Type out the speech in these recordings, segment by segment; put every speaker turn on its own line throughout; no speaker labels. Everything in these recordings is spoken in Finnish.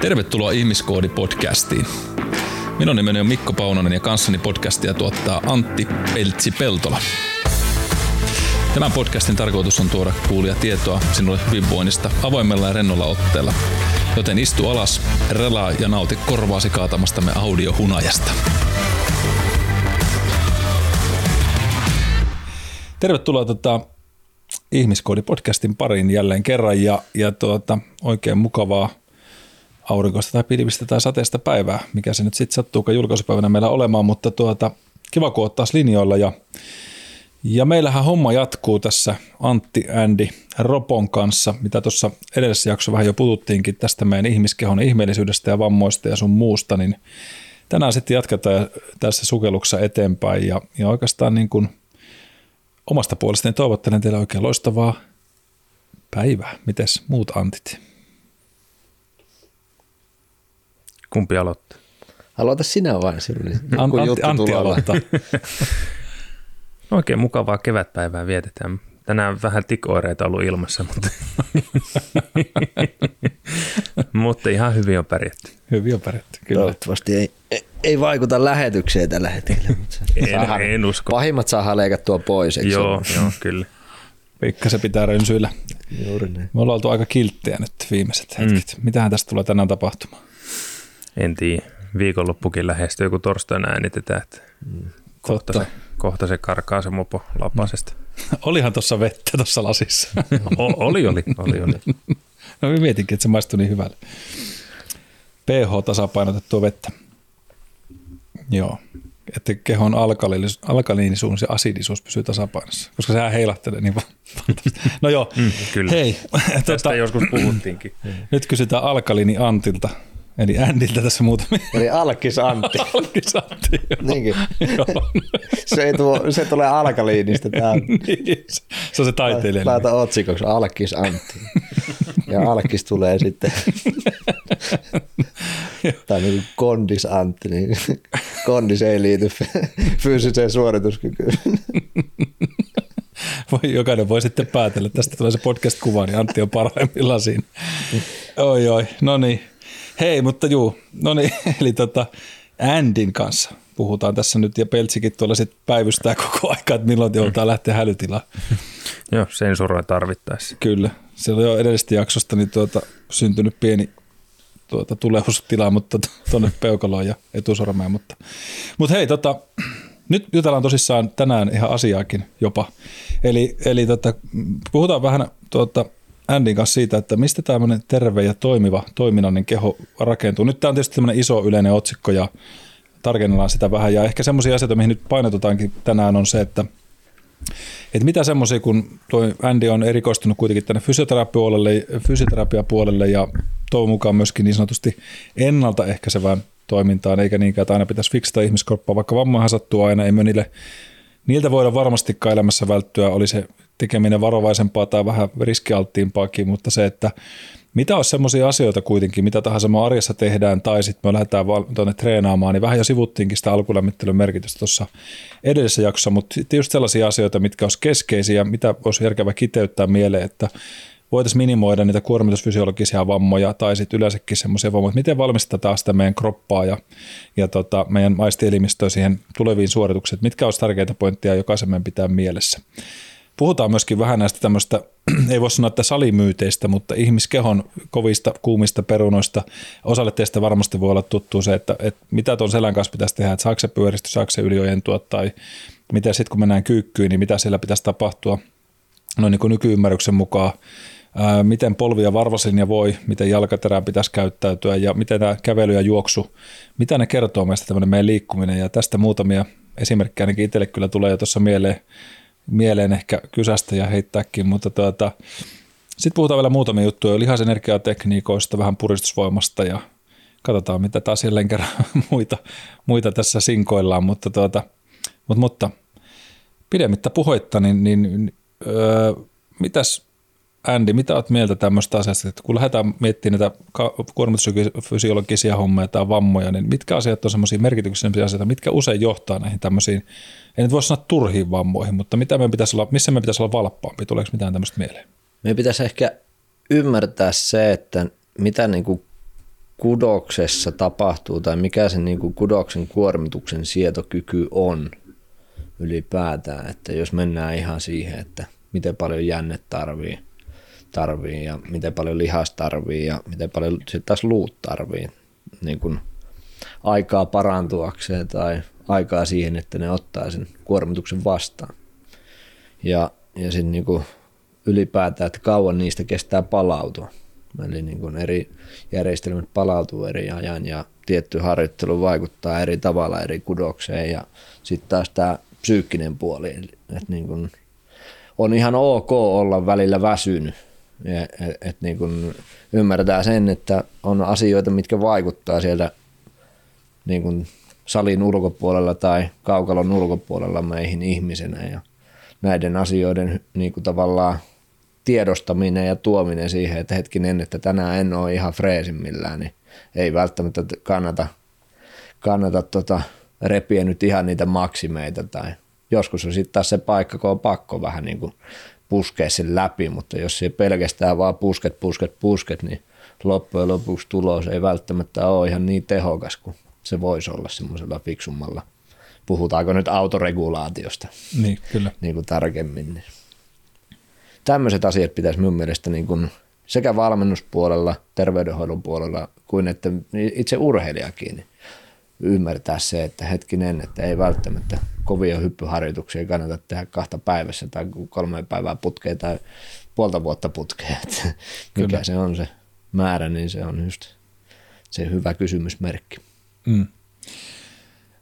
Tervetuloa Ihmiskoodi-podcastiin. Minun nimeni on Mikko Paunonen ja kanssani podcastia tuottaa Antti Peltsi-Peltola. Tämän podcastin tarkoitus on tuoda kuulia tietoa sinulle hyvinvoinnista avoimella ja rennolla otteella. Joten istu alas, relaa ja nauti korvaasi kaatamastamme audiohunajasta. Tervetuloa tota, Ihmiskoodi-podcastin pariin jälleen kerran ja, ja tuota, oikein mukavaa aurinkoista tai pilvistä tai sateesta päivää, mikä se nyt sitten sattuukaan julkaisupäivänä meillä olemaan, mutta tuota, kiva kun taas linjoilla ja, ja meillähän homma jatkuu tässä Antti Andy Ropon kanssa, mitä tuossa edellisessä jaksossa vähän jo puhuttiinkin tästä meidän ihmiskehon ihmeellisyydestä ja vammoista ja sun muusta, niin tänään sitten jatketaan tässä sukelluksessa eteenpäin ja, ja oikeastaan niin kuin omasta puolestani toivottelen teille oikein loistavaa päivää. Mites muut Antit?
Kumpi aloittaa?
Aloita sinä vain.
An, Antti, Antti aloittaa.
Oikein mukavaa kevätpäivää vietetään. Tänään vähän tikoireita ollut ilmassa, mutta, mutta ihan hyvin on pärjätty.
Hyvin on pärjätty, kyllä.
Toivottavasti ei, ei vaikuta lähetykseen tällä hetkellä. Mutta
en, en usko.
Pahimmat saadaan leikattua pois, eikö
Joo, joo, kyllä.
se pitää rönsyillä.
Juuri näin.
Me ollaan oltu aika kilttejä nyt viimeiset hetket. Mm. Mitähän tästä tulee tänään tapahtumaan?
En tiedä. Viikonloppukin lähestyy, kun torstaina äänitetään. Että mm. kohta, se, kohta se karkaa se mopo lapasesta.
Olihan tuossa vettä tuossa lasissa.
o- oli, oli, oli, oli.
no mä mietinkin, että se maistui niin hyvälle. pH-tasapainotettua vettä. Joo. Että kehon alkaliinisuus ja asidisuus pysyy tasapainossa, koska sehän heilahtelee niin No joo,
mm, kyllä.
hei.
Tästä tota, joskus puhuttiinkin.
Nyt kysytään alkaliini Antilta. Eli Andiltä tässä muutamia.
Eli Alkis Antti.
Alkis Antti,
Niinkin. se, ei tuo, se tulee alkaliinista. Tämä
niin, se on se taiteilija.
Laita otsikoksi Alkis Antti. Ja Alkis tulee sitten, tai niin Kondis Antti, niin Kondis ei liity fyysiseen suorituskykyyn.
Voi, jokainen voi sitten päätellä, tästä tulee se podcast-kuva, niin Antti on parhaimmillaan siinä. Oi, oi, no niin. Hei, mutta juu, no niin, eli tota, Andin kanssa puhutaan tässä nyt, ja Peltsikin tuolla sitten päivystää koko aika, että milloin joudutaan lähteä hälytilaan.
Joo, sensuroi tarvittaessa.
Kyllä, se oli jo edellisestä jaksosta niin tuota, syntynyt pieni tuota, tulehustila, mutta tuonne peukaloon ja etusormeen, mutta, mutta hei, tota, nyt jutellaan tosissaan tänään ihan asiaakin jopa. Eli, eli tota, puhutaan vähän tuota, Andin kanssa siitä, että mistä tämmöinen terve ja toimiva toiminnallinen keho rakentuu. Nyt tämä on tietysti tämmöinen iso yleinen otsikko ja tarkennellaan sitä vähän. Ja ehkä semmoisia asioita, mihin nyt painotutaankin tänään on se, että että mitä semmoisia, kun tuo Andy on erikoistunut kuitenkin tänne fysioterapiapuolelle, fysioterapiapuolelle ja toivon mukaan myöskin niin sanotusti ennaltaehkäisevään toimintaan, eikä niinkään, että aina pitäisi fiksata ihmiskroppaa, vaikka vammahan sattuu aina, ei niille, niiltä voida varmastikaan elämässä välttyä, oli se tekeminen varovaisempaa tai vähän riskialttiimpaakin, mutta se, että mitä on semmoisia asioita kuitenkin, mitä tahansa me arjessa tehdään tai sitten me lähdetään tuonne treenaamaan, niin vähän jo sivuttiinkin sitä alkulämmittelyn merkitystä tuossa edellisessä jaksossa, mutta sitten just sellaisia asioita, mitkä olisi keskeisiä, mitä olisi järkevä kiteyttää mieleen, että voitaisiin minimoida niitä kuormitusfysiologisia vammoja tai sitten yleensäkin semmoisia vammoja, miten valmistetaan sitä meidän kroppaa ja, ja tota, meidän maistielimistöä siihen tuleviin suorituksiin, mitkä olisi tärkeitä pointteja jokaisen meidän pitää mielessä. Puhutaan myöskin vähän näistä tämmöistä, ei voi sanoa, että salimyyteistä, mutta ihmiskehon kovista kuumista perunoista. Osalle teistä varmasti voi olla tuttu se, että, että mitä tuon selän kanssa pitäisi tehdä, että saako se pyöristy, saako se yliojentua tai mitä sitten kun mennään kyykkyyn, niin mitä siellä pitäisi tapahtua. Noin niin kuin nykyymmärryksen mukaan miten polvi- ja varvasinja voi, miten jalkaterää pitäisi käyttäytyä ja miten tämä kävely ja juoksu, mitä ne kertoo meistä tämmöinen meidän liikkuminen. Ja tästä muutamia esimerkkejä ainakin itselle kyllä tulee jo tuossa mieleen, mieleen ehkä kysästä ja heittääkin, mutta tuota, sitten puhutaan vielä muutamia juttuja. Lihasenergiatekniikoista, vähän puristusvoimasta ja katsotaan, mitä taas jälleen kerran muita, muita tässä sinkoillaan, mutta, tuota, mutta, mutta pidemmittä puheitta, niin, niin öö, mitäs Andy, mitä olet mieltä tämmöistä asiasta, että kun lähdetään miettimään näitä kuormitusfysiologisia hommia tai vammoja, niin mitkä asiat on semmoisia merkityksellisiä asioita, mitkä usein johtaa näihin tämmöisiin, en nyt voi sanoa turhiin vammoihin, mutta mitä me pitäisi olla, missä me pitäisi olla valppaampi, tuleeko mitään tämmöistä mieleen?
Me pitäisi ehkä ymmärtää se, että mitä niin kuin kudoksessa tapahtuu tai mikä se niin kuin kudoksen kuormituksen sietokyky on ylipäätään. Että jos mennään ihan siihen, että miten paljon jänne tarvii, tarvii ja miten paljon lihas tarvii ja miten paljon sitten taas luut tarvii niin kuin aikaa parantuakseen tai aikaa siihen, että ne ottaa sen kuormituksen vastaan. Ja, ja sitten niin ylipäätään, että kauan niistä kestää palautua. Eli niin kuin eri järjestelmät palautuu eri ajan ja tietty harjoittelu vaikuttaa eri tavalla eri kudokseen ja sitten taas tämä psyykkinen puoli, että niin kuin on ihan ok olla välillä väsynyt, että et niin kuin ymmärtää sen, että on asioita, mitkä vaikuttaa sieltä niin kuin salin ulkopuolella tai kaukalon ulkopuolella meihin ihmisenä ja näiden asioiden niin kuin tavallaan tiedostaminen ja tuominen siihen, että hetkinen, että tänään en ole ihan freesimmillään, niin ei välttämättä kannata, kannata tota, repiä nyt ihan niitä maksimeita tai joskus on sitten taas se paikka, kun on pakko vähän niin kuin puskea sen läpi, mutta jos se pelkästään vaan pusket, pusket, pusket, niin loppujen lopuksi tulos ei välttämättä ole ihan niin tehokas kuin se voisi olla semmoisella fiksummalla. Puhutaanko nyt autoregulaatiosta
niin, kyllä.
Niin kuin tarkemmin. Niin tämmöiset asiat pitäisi mun mielestä niin kuin sekä valmennuspuolella, terveydenhoidon puolella kuin että itse urheilijakin ymmärtää se, että hetkinen, että ei välttämättä kovia hyppyharjoituksia kannata tehdä kahta päivässä tai kolme päivää putkea tai puolta vuotta putkea. Että mikä se on se määrä, niin se on just se hyvä kysymysmerkki. Mm.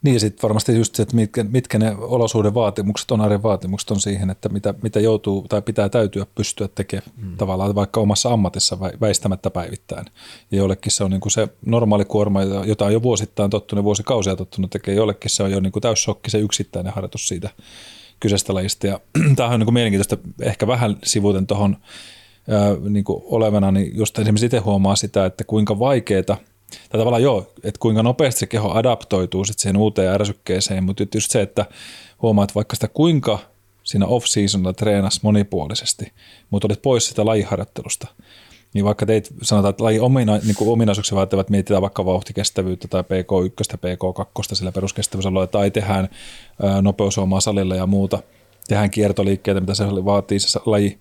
Niin sitten varmasti just se, että mitkä, mitkä ne olosuuden vaatimukset on, arjen vaatimukset on siihen, että mitä, mitä joutuu tai pitää täytyä pystyä tekemään mm. tavallaan vaikka omassa ammatissa väistämättä päivittäin. Ja jollekin se on niin kuin se normaali kuorma, jota on jo vuosittain tottunut, vuosikausia tottunut tekemään, jollekin se on jo niin kuin täyssokki se yksittäinen harjoitus siitä kyseistä lajista. Ja tämähän on niin kuin mielenkiintoista, ehkä vähän sivuten tuohon niin olevana, niin just esimerkiksi itse huomaa sitä, että kuinka vaikeaa – tai tavallaan joo, että kuinka nopeasti se keho adaptoituu sitten siihen uuteen ärsykkeeseen, mutta just se, että huomaat vaikka sitä kuinka siinä off-seasonilla treenas monipuolisesti, mutta olet pois sitä lajiharjoittelusta, niin vaikka teit, sanotaan, että laji omina, niin kuin ominaisuuksia vaativat, mietitään vaikka vauhtikestävyyttä tai PK1, PK2 sillä peruskestävyysaloilla, tai tehdään nopeusomaa salilla ja muuta, tehdään kiertoliikkeitä, mitä se vaatii se laji,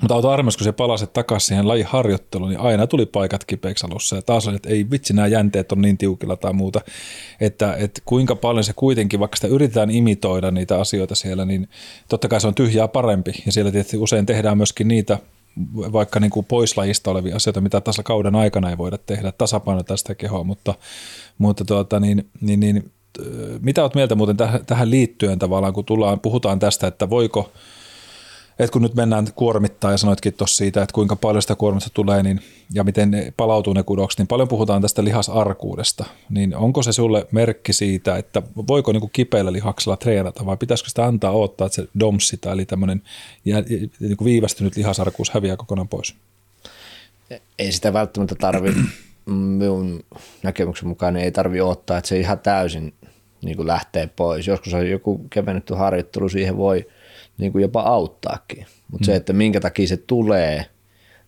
mutta auto armas, kun se palasi takaisin siihen lajiharjoitteluun, niin aina tuli paikat kipeäksi alussa. Ja taas oli, että ei vitsi, nämä jänteet on niin tiukilla tai muuta. Että, että kuinka paljon se kuitenkin, vaikka sitä yritetään imitoida niitä asioita siellä, niin totta kai se on tyhjää parempi. Ja siellä tietysti usein tehdään myöskin niitä vaikka niin kuin poislajista olevia asioita, mitä tässä kauden aikana ei voida tehdä, tasapainottaa sitä kehoa, mutta, mutta tuota, niin, niin, niin, mitä olet mieltä muuten tähän liittyen tavallaan, kun tullaan, puhutaan tästä, että voiko – että kun nyt mennään kuormittaa ja sanoitkin tuossa siitä, että kuinka paljon sitä kuormitusta tulee niin, ja miten ne palautuu ne kudokset, niin paljon puhutaan tästä lihasarkuudesta. Niin onko se sulle merkki siitä, että voiko niin kuin lihaksella treenata vai pitäisikö sitä antaa odottaa, että se domsita eli tämmöinen niin kuin viivästynyt lihasarkuus häviää kokonaan pois?
Ei sitä välttämättä tarvi, minun näkemyksen mukaan ei tarvi odottaa, että se ihan täysin niin kuin lähtee pois. Joskus on joku kevennetty harjoittelu, siihen voi – niin kuin jopa auttaakin. Mutta mm. se, että minkä takia se tulee,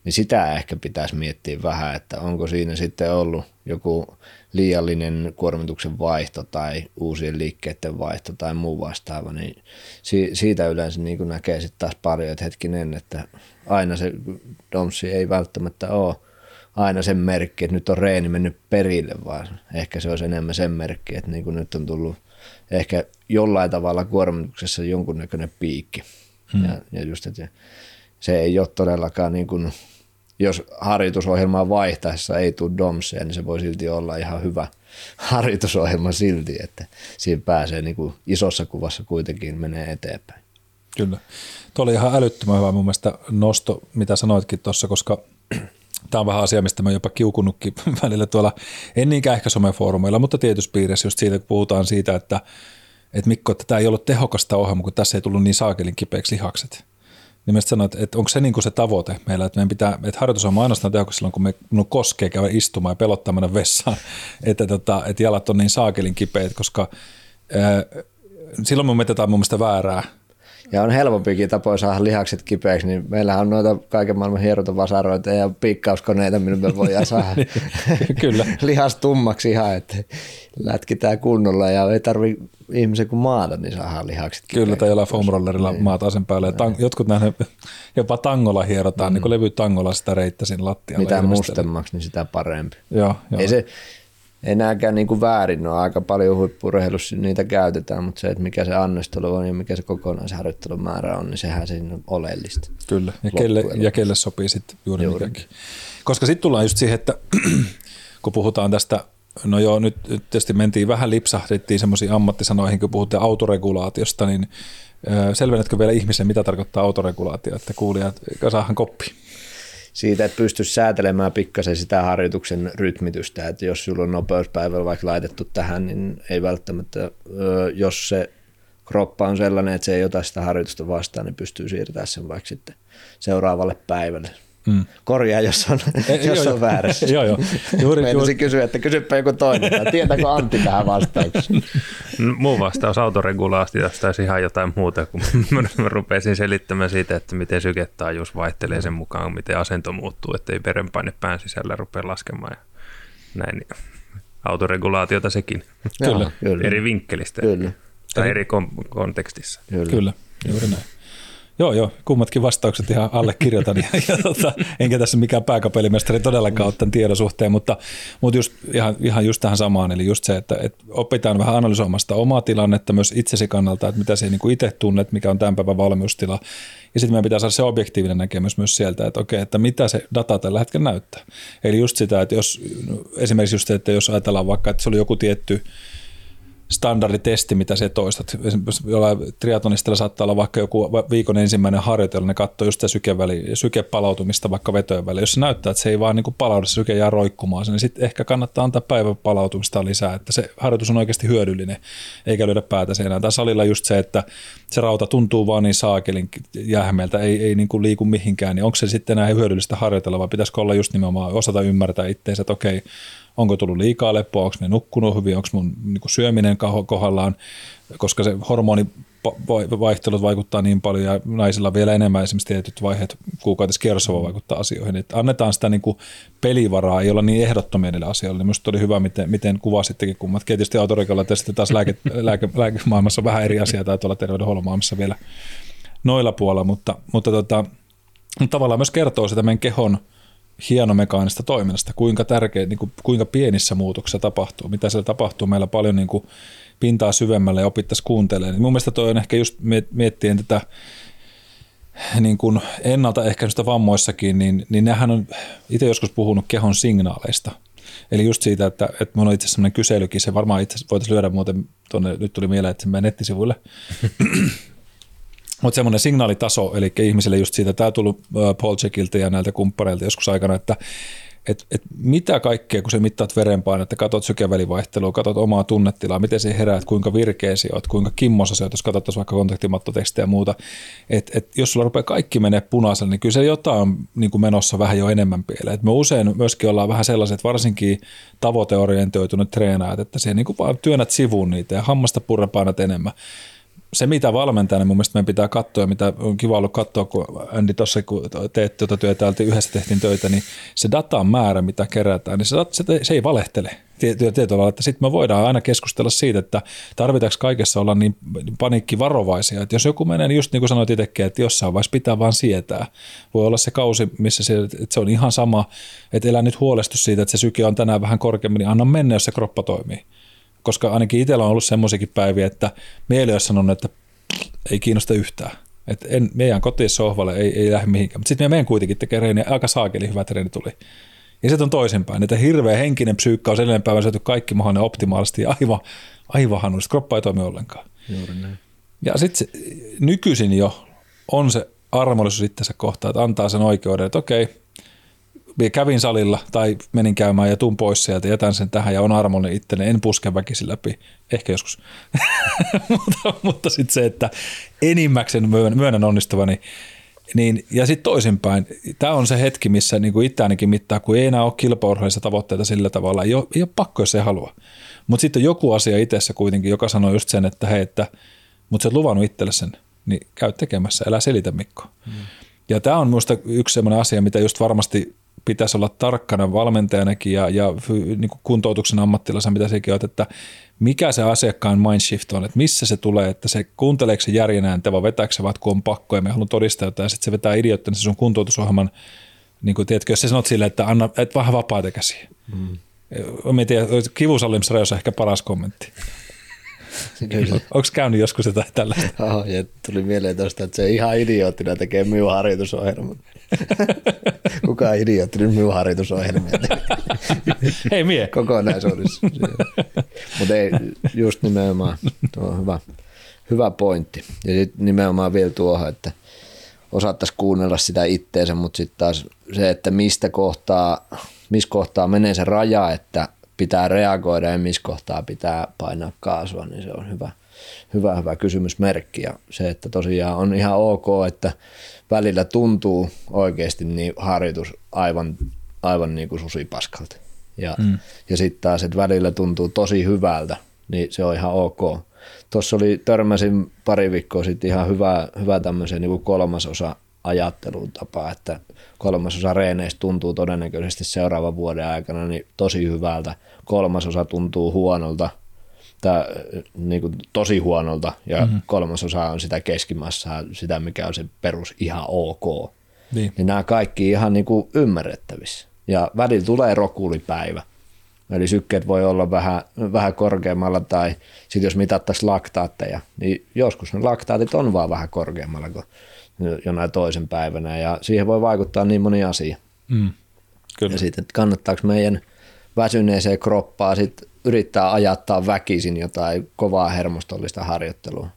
niin sitä ehkä pitäisi miettiä vähän, että onko siinä sitten ollut joku liiallinen kuormituksen vaihto tai uusien liikkeiden vaihto tai muu vastaava, niin siitä yleensä niin kuin näkee sitten taas paljon, että hetkinen, että aina se domsi ei välttämättä ole aina sen merkki, että nyt on reeni mennyt perille, vaan ehkä se olisi enemmän sen merkki, että niin kuin nyt on tullut – ehkä jollain tavalla kuormituksessa jonkunnäköinen piikki. Hmm. Ja, ja just, että se ei ole todellakaan niin kuin, jos harjoitusohjelmaa vaihtaessa ei tule domseja, niin se voi silti olla ihan hyvä harjoitusohjelma silti, että siinä pääsee niin kuin isossa kuvassa kuitenkin menee eteenpäin.
Kyllä. Tuo oli ihan älyttömän hyvä mun mielestä nosto, mitä sanoitkin tuossa, koska Tämä on vähän asia, mistä mä jopa kiukunnutkin välillä tuolla, en niinkään ehkä somefoorumeilla, mutta tietyssä piirissä just siitä, kun puhutaan siitä, että, että Mikko, että tämä ei ollut tehokasta ohjelma, kun tässä ei tullut niin saakelin kipeäksi lihakset. Niin mä sanoin, että, onko se niin kuin se tavoite meillä, että meidän pitää, että harjoitus on ainoastaan tehokas silloin, kun me minun koskee käydä istumaan ja pelottaa mennä vessaan, että, tota, että jalat on niin saakelin kipeät, koska ää, silloin me mietitään mun mielestä väärää
Ja on helpompikin tapoja saada lihakset kipeäksi, niin meillä on noita kaiken maailman hierontavasaroita ja piikkauskoneita, millä me voidaan saada
Niin, Kyllä.
lihas tummaksi ihan, että lätkitään kunnolla ja ei tarvi ihmisen kuin maata, niin saadaan lihakset
Kyllä,
kipeäksi.
tai jollain foam rollerilla
Niin.
maataan sen päälle. Ja tang, jotkut nähneet, jopa tangolla hierotaan, mm. niin kuin levytangolla sitä reittä siinä lattialla.
Mitä mustemmaksi, niin sitä parempi.
Joo, joo.
Ei se enääkään niin kuin väärin, no aika paljon huippurheilussa niitä käytetään, mutta se, että mikä se annostelu on ja mikä se kokonaisharjoittelun määrä on, niin sehän siinä on oleellista.
Kyllä, ja kelle, ja kelle sopii sitten juuri, juuri. Mikäkin. Koska sitten tullaan just siihen, että kun puhutaan tästä, no joo, nyt nyt tietysti mentiin vähän lipsahdettiin semmoisiin ammattisanoihin, kun puhutaan autoregulaatiosta, niin ö, selvennetkö vielä ihmisen, mitä tarkoittaa autoregulaatio, että kuulijat saahan koppi.
Siitä, että pystyisi säätelemään pikkasen sitä harjoituksen rytmitystä, että jos sulla on nopeuspäivällä vaikka laitettu tähän, niin ei välttämättä, jos se kroppa on sellainen, että se ei ota sitä harjoitusta vastaan, niin pystyy siirtämään sen vaikka sitten seuraavalle päivälle.
Mm.
Korjaa, jos on,
Eh,
jos
joo,
on väärässä.
joo, joo. Juuri- juuri-
kysyä, että kysypä joku toinen. Tai Tietääkö Antti tähän vastauksen?
Mun vastaus autoregulaatiosta olisi ihan jotain muuta, kun mä rupesin selittämään siitä, että miten syketaajuus vaihtelee sen mukaan, miten asento muuttuu, ettei verenpaine pään sisällä rupea laskemaan ja näin. Niin autoregulaatiota sekin,
Kyllä.
Kyllä.
eri vinkkelistä
Kyllä.
tai eri kom- kontekstissa.
Kyllä.
Kyllä, juuri näin. Joo, joo, kummatkin vastaukset ihan allekirjoitan. ja, ja tota, enkä tässä mikään pääkapelimestari todellakaan ole tämän tiedon suhteen, mutta, mutta just, ihan, ihan just tähän samaan, eli just se, että, että opitaan vähän analysoimaan sitä omaa tilannetta myös itsesi kannalta, että mitä se niin itse tunnet, mikä on tämän päivän valmiustila. Ja sitten meidän pitää saada se objektiivinen näkemys myös sieltä, että okei, että mitä se data tällä hetkellä näyttää. Eli just sitä, että jos no, esimerkiksi just että jos ajatellaan vaikka, että se oli joku tietty standarditesti, mitä se toistat. Jollain triatonistilla saattaa olla vaikka joku viikon ensimmäinen harjoitelu, ne katsoo just sitä sykeväli, sykepalautumista vaikka vetojen välillä. Jos se näyttää, että se ei vaan niin kuin palaudu, se syke jää roikkumaan, niin sitten ehkä kannattaa antaa päivän palautumista lisää, että se harjoitus on oikeasti hyödyllinen, eikä lyödä päätä seinään. Tai salilla just se, että se rauta tuntuu vaan niin saakelin jähmeeltä, ei, ei niin kuin liiku mihinkään, niin onko se sitten enää hyödyllistä harjoitella vai pitäisikö olla just nimenomaan osata ymmärtää itseensä, että okei, onko tullut liikaa lepoa, onko ne nukkunut hyvin, onko mun niin syöminen kohdallaan, koska se hormonivaihtelut vaikuttaa niin paljon ja naisilla vielä enemmän esimerkiksi tietyt vaiheet kuukautiskierrossa voi vaikuttaa asioihin. Että annetaan sitä niin kuin pelivaraa, ei olla niin ehdottomia niille asioille. Minusta oli hyvä, miten, miten kuvasittekin kummat. Tietysti autorikolla tietysti taas lääke, lääke, lääkemaailmassa on vähän eri asia tai tuolla terveydenhuollon maailmassa vielä noilla puolella, mutta, mutta, tota, mutta tavallaan myös kertoo sitä meidän kehon hienomekaanista toiminnasta, kuinka tärkeä, niin kuin, kuinka pienissä muutoksissa tapahtuu, mitä siellä tapahtuu meillä paljon niin kuin pintaa syvemmälle ja opittaisiin kuuntelemaan. Niin mun mielestä toi on ehkä just miettien tätä niin kuin ennaltaehkäisystä vammoissakin, niin, niin nehän on itse joskus puhunut kehon signaaleista. Eli just siitä, että, että minulla on itse asiassa kyselykin, se varmaan itse voitaisiin lyödä muuten tuonne, nyt tuli mieleen, että se nettisivuille. Mutta semmoinen signaalitaso, eli ihmisille just siitä, tämä tullut Paul Checkiltä ja näiltä kumppaneilta joskus aikana, että et, et mitä kaikkea, kun sä mittaat verenpainetta, katsot sykevälivaihtelua, katsot omaa tunnetilaa, miten se heräät, kuinka virkeäsi oot, kuinka kimmossa sä oot, jos katsottaisiin vaikka kontaktimattotekstejä ja muuta. Et, et jos sulla rupeaa kaikki menee punaiselle, niin kyllä se jotain on niin kuin menossa vähän jo enemmän pieleen. Et me usein myöskin ollaan vähän sellaiset, varsinkin tavoiteorientoituneet treenaajat, että siihen niin vaan työnnät sivuun niitä ja hammasta purrepainat enemmän se, mitä valmentaa, niin mun mielestä meidän pitää katsoa, mitä on kiva ollut katsoa, kun Andy tuossa, kun teet tuota työtä, yhdessä tehtiin töitä, niin se datan määrä, mitä kerätään, niin se, se, se ei valehtele tietyllä että sitten me voidaan aina keskustella siitä, että tarvitaanko kaikessa olla niin paniikkivarovaisia, että jos joku menee, niin just niin kuin sanoit itsekin, että jossain vaiheessa pitää vaan sietää. Voi olla se kausi, missä se, että se on ihan sama, että elää nyt huolestu siitä, että se syke on tänään vähän korkeammin, niin anna mennä, jos se kroppa toimii koska ainakin itsellä on ollut semmoisiakin päiviä, että mieli olisi sanonut, että ei kiinnosta yhtään. Että en, meidän kotiin sohvalle ei, ei lähde mihinkään. Mutta sitten me meidän kuitenkin tekee reeniä, aika saakeli hyvä treeni tuli. Ja sitten on toisinpäin, että hirveä henkinen psyykka on edellinen päivän syöty kaikki mahdollinen optimaalisesti ja aivan, aivan hannullisesti. Kroppa ei toimi ollenkaan.
Juuri näin.
Ja sitten nykyisin jo on se armollisuus itsensä kohtaan, että antaa sen oikeuden, että okei, kävin salilla tai menin käymään ja tuun pois sieltä, jätän sen tähän ja on armollinen itselleni, en puske väkisin läpi, ehkä joskus. mutta mutta sitten se, että enimmäkseen myönnän onnistuvani, niin, ja sitten toisinpäin, tämä on se hetki, missä niin kuin itse ainakin mittaa, kun ei enää ole kilpaurheilissa tavoitteita sillä tavalla, ei ole, ei ole pakko, jos ei halua. Mutta sitten joku asia itsessä kuitenkin, joka sanoo just sen, että hei, että, mutta sä oot luvannut itselle sen, niin käy tekemässä, älä selitä Mikko. Mm. Ja tämä on minusta yksi sellainen asia, mitä just varmasti pitäisi olla tarkkana valmentajanakin ja, ja niin kuin kuntoutuksen ammattilaisen, mitä sekin on, että mikä se asiakkaan mindshift on, että missä se tulee, että se kuunteleeko se järjenääntä vai vetääkö se vaan, kun on pakko ja me haluan todistaa jotain, ja sitten se vetää idioottina se sun kuntoutusohjelman, niin kuin, tiedätkö, jos sä sanot silleen, että anna, et vähän vapaata käsiä. Mm. Mä tiedän, kivusallimisrajoissa ehkä paras kommentti. Onko käynyt joskus jotain tällaista?
Oh, ja tuli mieleen tuosta, että se ihan idioottina tekee minun harjoitusohjelman. Kuka idiootti nyt minun harjoitusohjelmia
Hei mie.
Kokonaisuudessa. Mutta ei, just nimenomaan, tuo on hyvä, hyvä pointti. Ja sitten nimenomaan vielä tuohon, että osattaisiin kuunnella sitä itteensä, mutta sitten taas se, että mistä kohtaa, missä kohtaa menee se raja, että pitää reagoida ja missä kohtaa pitää painaa kaasua, niin se on hyvä, hyvä, hyvä kysymysmerkki. Ja se, että tosiaan on ihan ok, että välillä tuntuu oikeasti niin harjoitus aivan, aivan niin kuin susipaskalta. Ja, mm. ja sitten taas, että välillä tuntuu tosi hyvältä, niin se on ihan ok. Tuossa oli, törmäsin pari viikkoa sitten ihan hyvä, hyvä tämmöisen niin kolmasosa ajattelun tapa, että kolmasosa reeneistä tuntuu todennäköisesti seuraavan vuoden aikana niin tosi hyvältä, kolmasosa tuntuu huonolta, tai niin kuin tosi huonolta, ja mm-hmm. kolmasosa on sitä keskimassaa, sitä mikä on se perus ihan ok. Niin, niin nämä kaikki ihan niin kuin ymmärrettävissä. Ja välillä tulee rokulipäivä. Eli sykkeet voi olla vähän, vähän korkeammalla tai sitten jos mitattaisiin laktaatteja, niin joskus ne laktaatit on vaan vähän korkeammalla kuin jonain toisen päivänä ja siihen voi vaikuttaa niin moni asia. Mm, kyllä. Ja sitten, että kannattaako meidän väsyneeseen kroppaa sit yrittää ajattaa väkisin jotain kovaa hermostollista harjoittelua,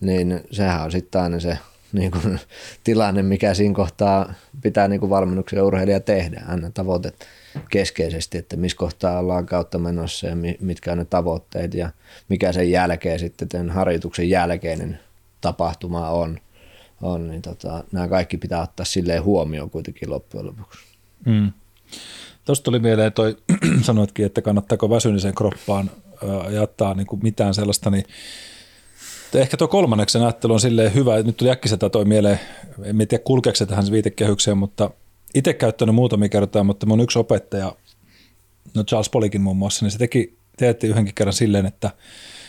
niin sehän on sitten aina se niin kuin, tilanne, mikä siinä kohtaa pitää niin kuin valmennuksen ja urheilija tehdä. Aina tavoite keskeisesti, että missä kohtaa ollaan kautta menossa ja mitkä on ne tavoitteet ja mikä sen jälkeen sitten tämän harjoituksen jälkeinen tapahtuma on – on, niin tota, nämä kaikki pitää ottaa silleen huomioon kuitenkin loppujen lopuksi. Mm.
Tuosta tuli mieleen, toi sanoitkin, että kannattaako väsyneeseen kroppaan jättää niin kuin mitään sellaista, niin ehkä tuo kolmanneksen ajattelu on silleen hyvä, nyt tuli äkkiseltä toi mieleen, en tiedä kulkeeko se tähän viitekehykseen, mutta itse käyttänyt muutamia kertaa, mutta mun yksi opettaja, no Charles Polikin muun muassa, niin se teki, teetti yhdenkin kerran silleen, että,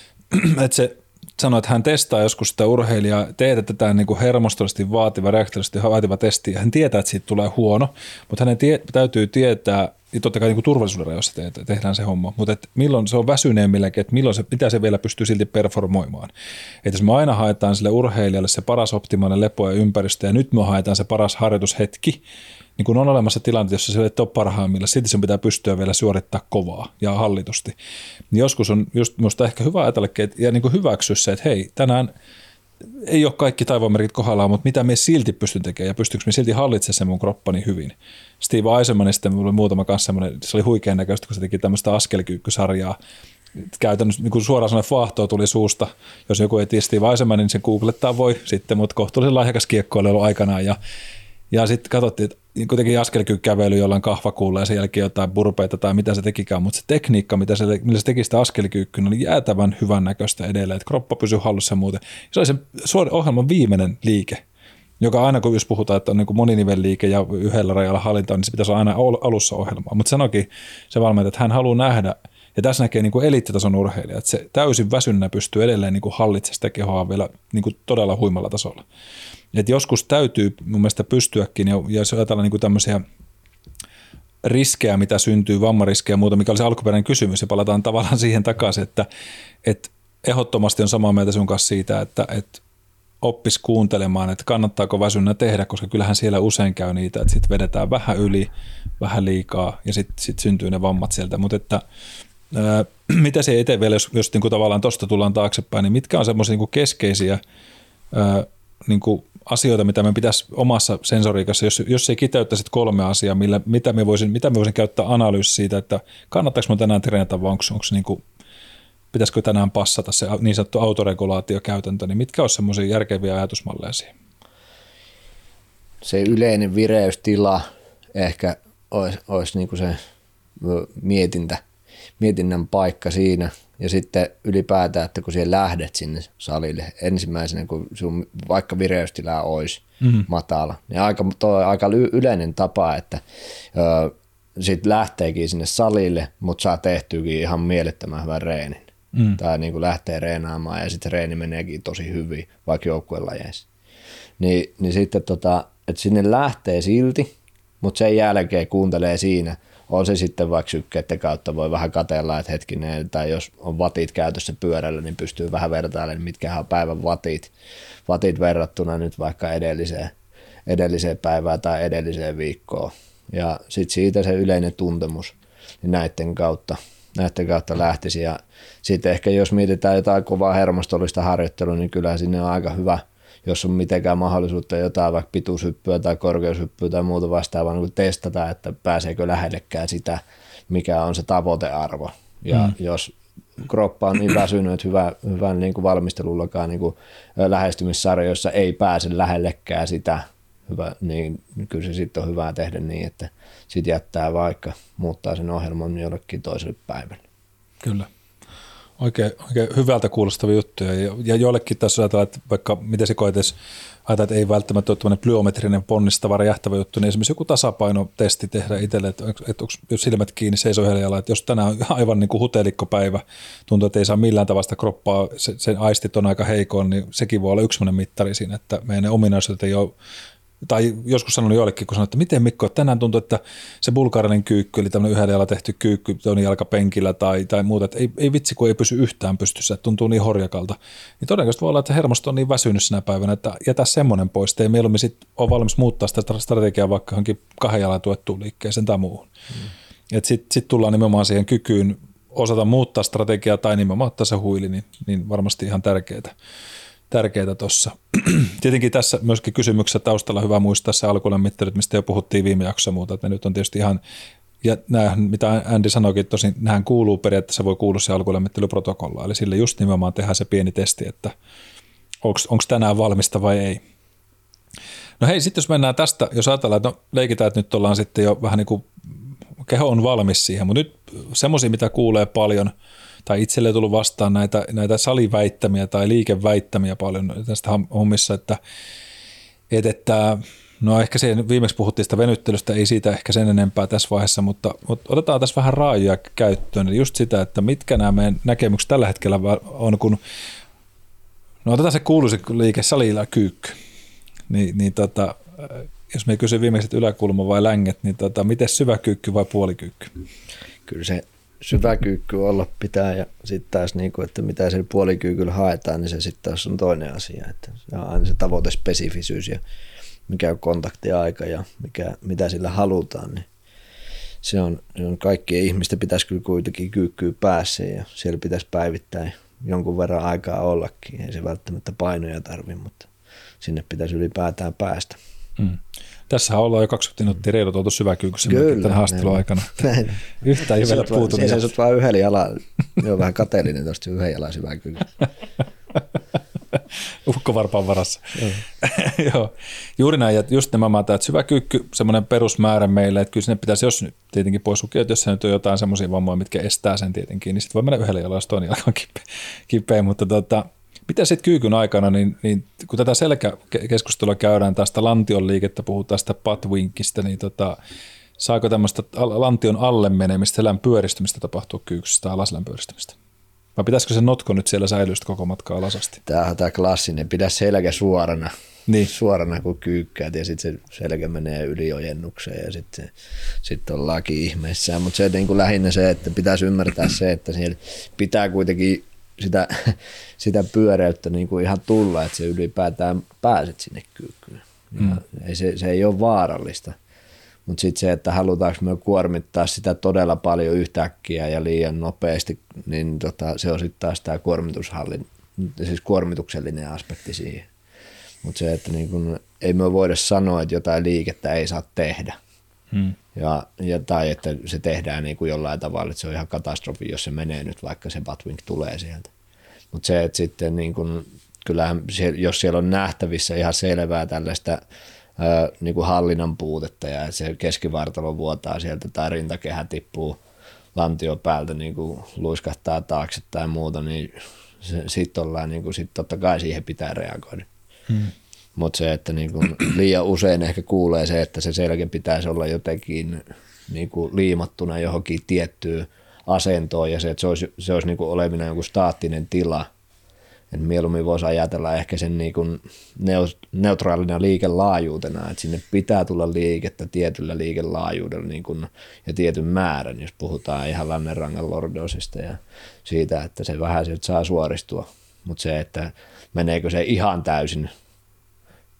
että se sanoi, että hän testaa joskus sitä urheilijaa, teetetään niin kuin hermostollisesti vaativa, reaktorisesti vaativa testi, ja hän tietää, että siitä tulee huono, mutta hänen tie, täytyy tietää, ja totta kai niin turvallisuuden rajoissa te, tehdään se homma, mutta että milloin se on väsyneemmilläkin, että milloin se, mitä se vielä pystyy silti performoimaan. Että jos me aina haetaan sille urheilijalle se paras optimaalinen lepo ja ympäristö, ja nyt me haetaan se paras harjoitushetki, niin kun on olemassa tilanteet, jossa se ei ole parhaimmilla, silti sen pitää pystyä vielä suorittaa kovaa ja hallitusti. Niin joskus on just minusta ehkä hyvä ajatella ja niin kuin hyväksyä se, että hei, tänään ei ole kaikki taivaanmerkit kohdallaan, mutta mitä me silti pystyn tekemään ja pystynkö me silti hallitsemaan sen mun kroppani hyvin. Steve Eisenman, sitten oli muutama kanssa semmoinen, se oli huikean näköistä, kun se teki tämmöistä askelkyykkysarjaa, käytännössä niin kuin suoraan sanoen fahtoa tuli suusta. Jos joku tiedä Steve Eisenman, niin sen googlettaa voi sitten, mutta kohtuullisen lahjakas kiekkoilu aikanaan ja ja sitten katsottiin, että kuitenkin askelkyykkävely jollain kahvakuulla ja sen jälkeen jotain burpeita tai mitä se tekikään, mutta se tekniikka, mitä se, millä se teki sitä askelkyykkyä, oli jäätävän hyvän näköistä edelleen, että kroppa pysyy hallussa muuten. Se oli se ohjelman viimeinen liike, joka aina kun jos puhutaan, että on niin moninivelliike ja yhdellä rajalla hallinta, niin se pitäisi olla aina alussa ohjelmaa. Mutta sanoikin se valmentaja, että hän haluaa nähdä, ja tässä näkee niin kuin eliittitason urheilija, että se täysin väsynnä pystyy edelleen niin kuin hallitsemaan sitä kehoa vielä niin kuin todella huimalla tasolla. Et joskus täytyy mun mielestä pystyäkin, ja, jos ajatellaan niin tämmöisiä riskejä, mitä syntyy, vammariskejä ja muuta, mikä oli se alkuperäinen kysymys, ja palataan tavallaan siihen takaisin, että, että ehdottomasti on samaa mieltä sun kanssa siitä, että, että oppis kuuntelemaan, että kannattaako väsynnä tehdä, koska kyllähän siellä usein käy niitä, että sitten vedetään vähän yli, vähän liikaa ja sitten sit syntyy ne vammat sieltä. Mutta että mitä se eteen vielä, jos, jos niin kuin tavallaan tuosta tullaan taaksepäin, niin mitkä on semmoisia niin keskeisiä niin kuin asioita, mitä me pitäisi omassa sensoriikassa, jos, jos ei kiteyttäisi kolme asiaa, millä, mitä, me voisin, mitä me voisin käyttää analyysi siitä, että kannattaako me tänään treenata vai onko, onko niin kuin, pitäisikö tänään passata se niin sanottu autoregulaatiokäytäntö, niin mitkä olisi semmoisia järkeviä ajatusmalleja siihen?
Se yleinen vireystila ehkä olisi, olisi niin kuin se mietintä, mietinnän paikka siinä. Ja sitten ylipäätään, että kun siellä lähdet sinne salille ensimmäisenä, kun sun vaikka vireystila olisi mm. matala, niin aika, toi aika yleinen tapa, että ö, sit lähteekin sinne salille, mutta saa tehtyykin ihan mielettömän hyvän reenin. Mm. Tai niin kuin lähtee reenaamaan ja sitten reeni meneekin tosi hyvin, vaikka joukkuelajeissa. Niin, niin sitten tota, että sinne lähtee silti, mutta sen jälkeen kuuntelee siinä, on se sitten vaikka sykkeiden kautta, voi vähän katella, että hetkinen, tai jos on vatit käytössä pyörällä, niin pystyy vähän vertailemaan, mitkä on päivän vatit, vatit verrattuna nyt vaikka edelliseen, edelliseen päivään tai edelliseen viikkoon. Ja sitten siitä se yleinen tuntemus niin näiden kautta, näiden kautta lähtisi. Ja sitten ehkä jos mietitään jotain kovaa hermostollista harjoittelua, niin kyllä sinne on aika hyvä – jos on mitenkään mahdollisuutta jotain vaikka pituushyppyä tai korkeushyppyä tai muuta vastaavaa niin testata, että pääseekö lähellekään sitä, mikä on se tavoitearvo. Ja mm. jos kroppa on niin väsynyt, että hyvä, hyvän niin kuin valmistelullakaan niin kuin lähestymissarjoissa ei pääse lähellekään sitä, hyvä, niin kyllä se sitten on hyvä tehdä niin, että sitten jättää vaikka muuttaa sen ohjelman jollekin toiselle päivälle.
Kyllä. Oikein, oikein hyvältä kuulostavia juttuja. Ja, ja joillekin tässä ajatellaan, että vaikka miten se koetes ajatellaan, että ei välttämättä ole tämmöinen plyometrinen ponnistava räjähtävä juttu, niin esimerkiksi joku tasapainotesti tehdä itselle, että, että onko jos silmät kiinni seisoo että jos tänään on aivan niin kuin hutelikkopäivä, tuntuu, että ei saa millään tavasta kroppaa, se, sen aistit on aika heikoon, niin sekin voi olla yksi mittari siinä, että meidän ominaisuudet ei ole tai joskus sanonut joillekin, kun sanoin, että miten Mikko, tänään tuntuu, että se bulgaarinen kyykky, eli tämmöinen yhdellä jalalla tehty kyykky toinen jalkapenkillä tai, tai muuta, että ei, ei vitsi, kun ei pysy yhtään pystyssä, että tuntuu niin horjakalta. Niin todennäköisesti voi olla, että hermosto on niin väsynyt sinä päivänä, että jätä semmoinen pois, että ei mieluummin sit ole valmis muuttaa sitä strategiaa vaikka johonkin kahden jalan tuettuun liikkeeseen tai muuhun. Mm. Sitten sit tullaan nimenomaan siihen kykyyn osata muuttaa strategiaa tai nimenomaan ottaa se huili, niin, niin varmasti ihan tärkeää tärkeää tuossa. Tietenkin tässä myöskin kysymyksessä taustalla hyvä muistaa se alkulämmittelyt, mistä jo puhuttiin viime jaksossa muuta, että nyt on tietysti ihan, ja nämä, mitä Andy sanoikin, tosin nähän kuuluu periaatteessa, voi kuulua se alkulämmittelyprotokolla, eli sille just nimenomaan tehdään se pieni testi, että onko tänään valmista vai ei. No hei, sitten jos mennään tästä, jos ajatellaan, että no, leikitään, että nyt ollaan sitten jo vähän niin kuin, keho on valmis siihen, mutta nyt semmoisia, mitä kuulee paljon – tai itselle tullut vastaan näitä, näitä saliväittämiä tai liikeväittämiä paljon tästä hommissa, että, että, että no ehkä siihen viimeksi puhuttiin sitä venyttelystä, ei siitä ehkä sen enempää tässä vaiheessa, mutta, mutta otetaan tässä vähän raajoja käyttöön, eli just sitä, että mitkä nämä meidän näkemykset tällä hetkellä on, kun no otetaan se kuuluisi liike salilla kyykky, niin, niin tota, jos me kysyn viimeiset yläkulma vai länget, niin tota, miten syväkyykky vai puolikyykky?
Kyllä se syväkyykky olla pitää ja sitten taas, niin kuin, että mitä se puolikyykyllä haetaan, niin se sitten taas on toinen asia. Että se on aina se tavoitespesifisyys ja mikä on kontaktiaika ja mikä, mitä sillä halutaan, niin se on, se on kaikkien ihmisten pitäisi kyllä kuitenkin kyykkyä päässä ja siellä pitäisi päivittäin jonkun verran aikaa ollakin. Ei se välttämättä painoja tarvi, mutta sinne pitäisi ylipäätään päästä. Mm.
Tässä ollaan jo 20 minuuttia reilut oltu syväkyykyssä tämän haastelun aikana. Näin. Yhtään ei vielä puutu.
Siinä sä vaan yhdellä jalalla. Joo, vähän kateellinen tuosta yhden jalan syväkyykyssä.
Ukkovarpaan varassa. Joo. Juuri näin, että just nämä että syväkyykky, semmoinen perusmäärä meille, että kyllä sinne pitäisi, jos nyt tietenkin pois lukea, että jos se nyt on jotain semmoisia vammoja, mitkä estää sen tietenkin, niin sitten voi mennä yhdellä jalalla, jos toinen jalka on kipeä, kipeä mutta tota, mitä sitten kyykyn aikana, niin, niin kun tätä selkäkeskustelua käydään tästä lantion liikettä, puhutaan tästä patwinkistä, niin tota, saako tämmöistä lantion alle menemistä, selän pyöristymistä tapahtua kyykyssä tai alaselän pyöristymistä? Vai pitäisikö se notko nyt siellä säilyä koko matkaa alasasti?
Tämä on tämä klassinen, pidä selkä suorana, niin. suorana kuin kyykkäät ja sitten se selkä menee yli ojennukseen ja sitten sit ollaankin ihmeissään. Mutta se niin kuin lähinnä se, että pitäisi ymmärtää se, että siellä pitää kuitenkin sitä, sitä pyöreyttä niin kuin ihan tulla, että se ylipäätään pääset sinne kyykkyyn. Mm. Ei, se, se ei ole vaarallista. Mutta sitten se, että halutaanko me kuormittaa sitä todella paljon yhtäkkiä ja liian nopeasti, niin tota, se on sitten taas tämä kuormitushallin, siis kuormituksellinen aspekti siihen. Mutta se, että niin kun, ei me voida sanoa, että jotain liikettä ei saa tehdä. Hmm. Ja, ja, tai että se tehdään niin kuin jollain tavalla, että se on ihan katastrofi, jos se menee nyt, vaikka se Batwing tulee sieltä. Mutta se, että sitten niin kuin, kyllähän se, jos siellä on nähtävissä ihan selvää tällaista ää, niin kuin hallinnan puutetta ja se keskivartalo vuotaa sieltä tai rintakehä tippuu, lantio päältä niin kuin luiskahtaa taakse tai muuta, niin sitten ollaan, niin kuin, sit totta kai siihen pitää reagoida. Hmm. Mutta se, että niin kuin liian usein ehkä kuulee se, että se selkä pitäisi olla jotenkin niin liimattuna johonkin tiettyyn asentoon ja se, että se olisi, se olisi niin olevina joku staattinen tila. Et mieluummin voisi ajatella ehkä sen niin kuin neutraalina liikelaajuutena, että sinne pitää tulla liikettä tietyllä liikelaajuudella niin kuin, ja tietyn määrän, jos puhutaan ihan Lannenrangan lordosista ja siitä, että se vähän sieltä saa suoristua. Mutta se, että meneekö se ihan täysin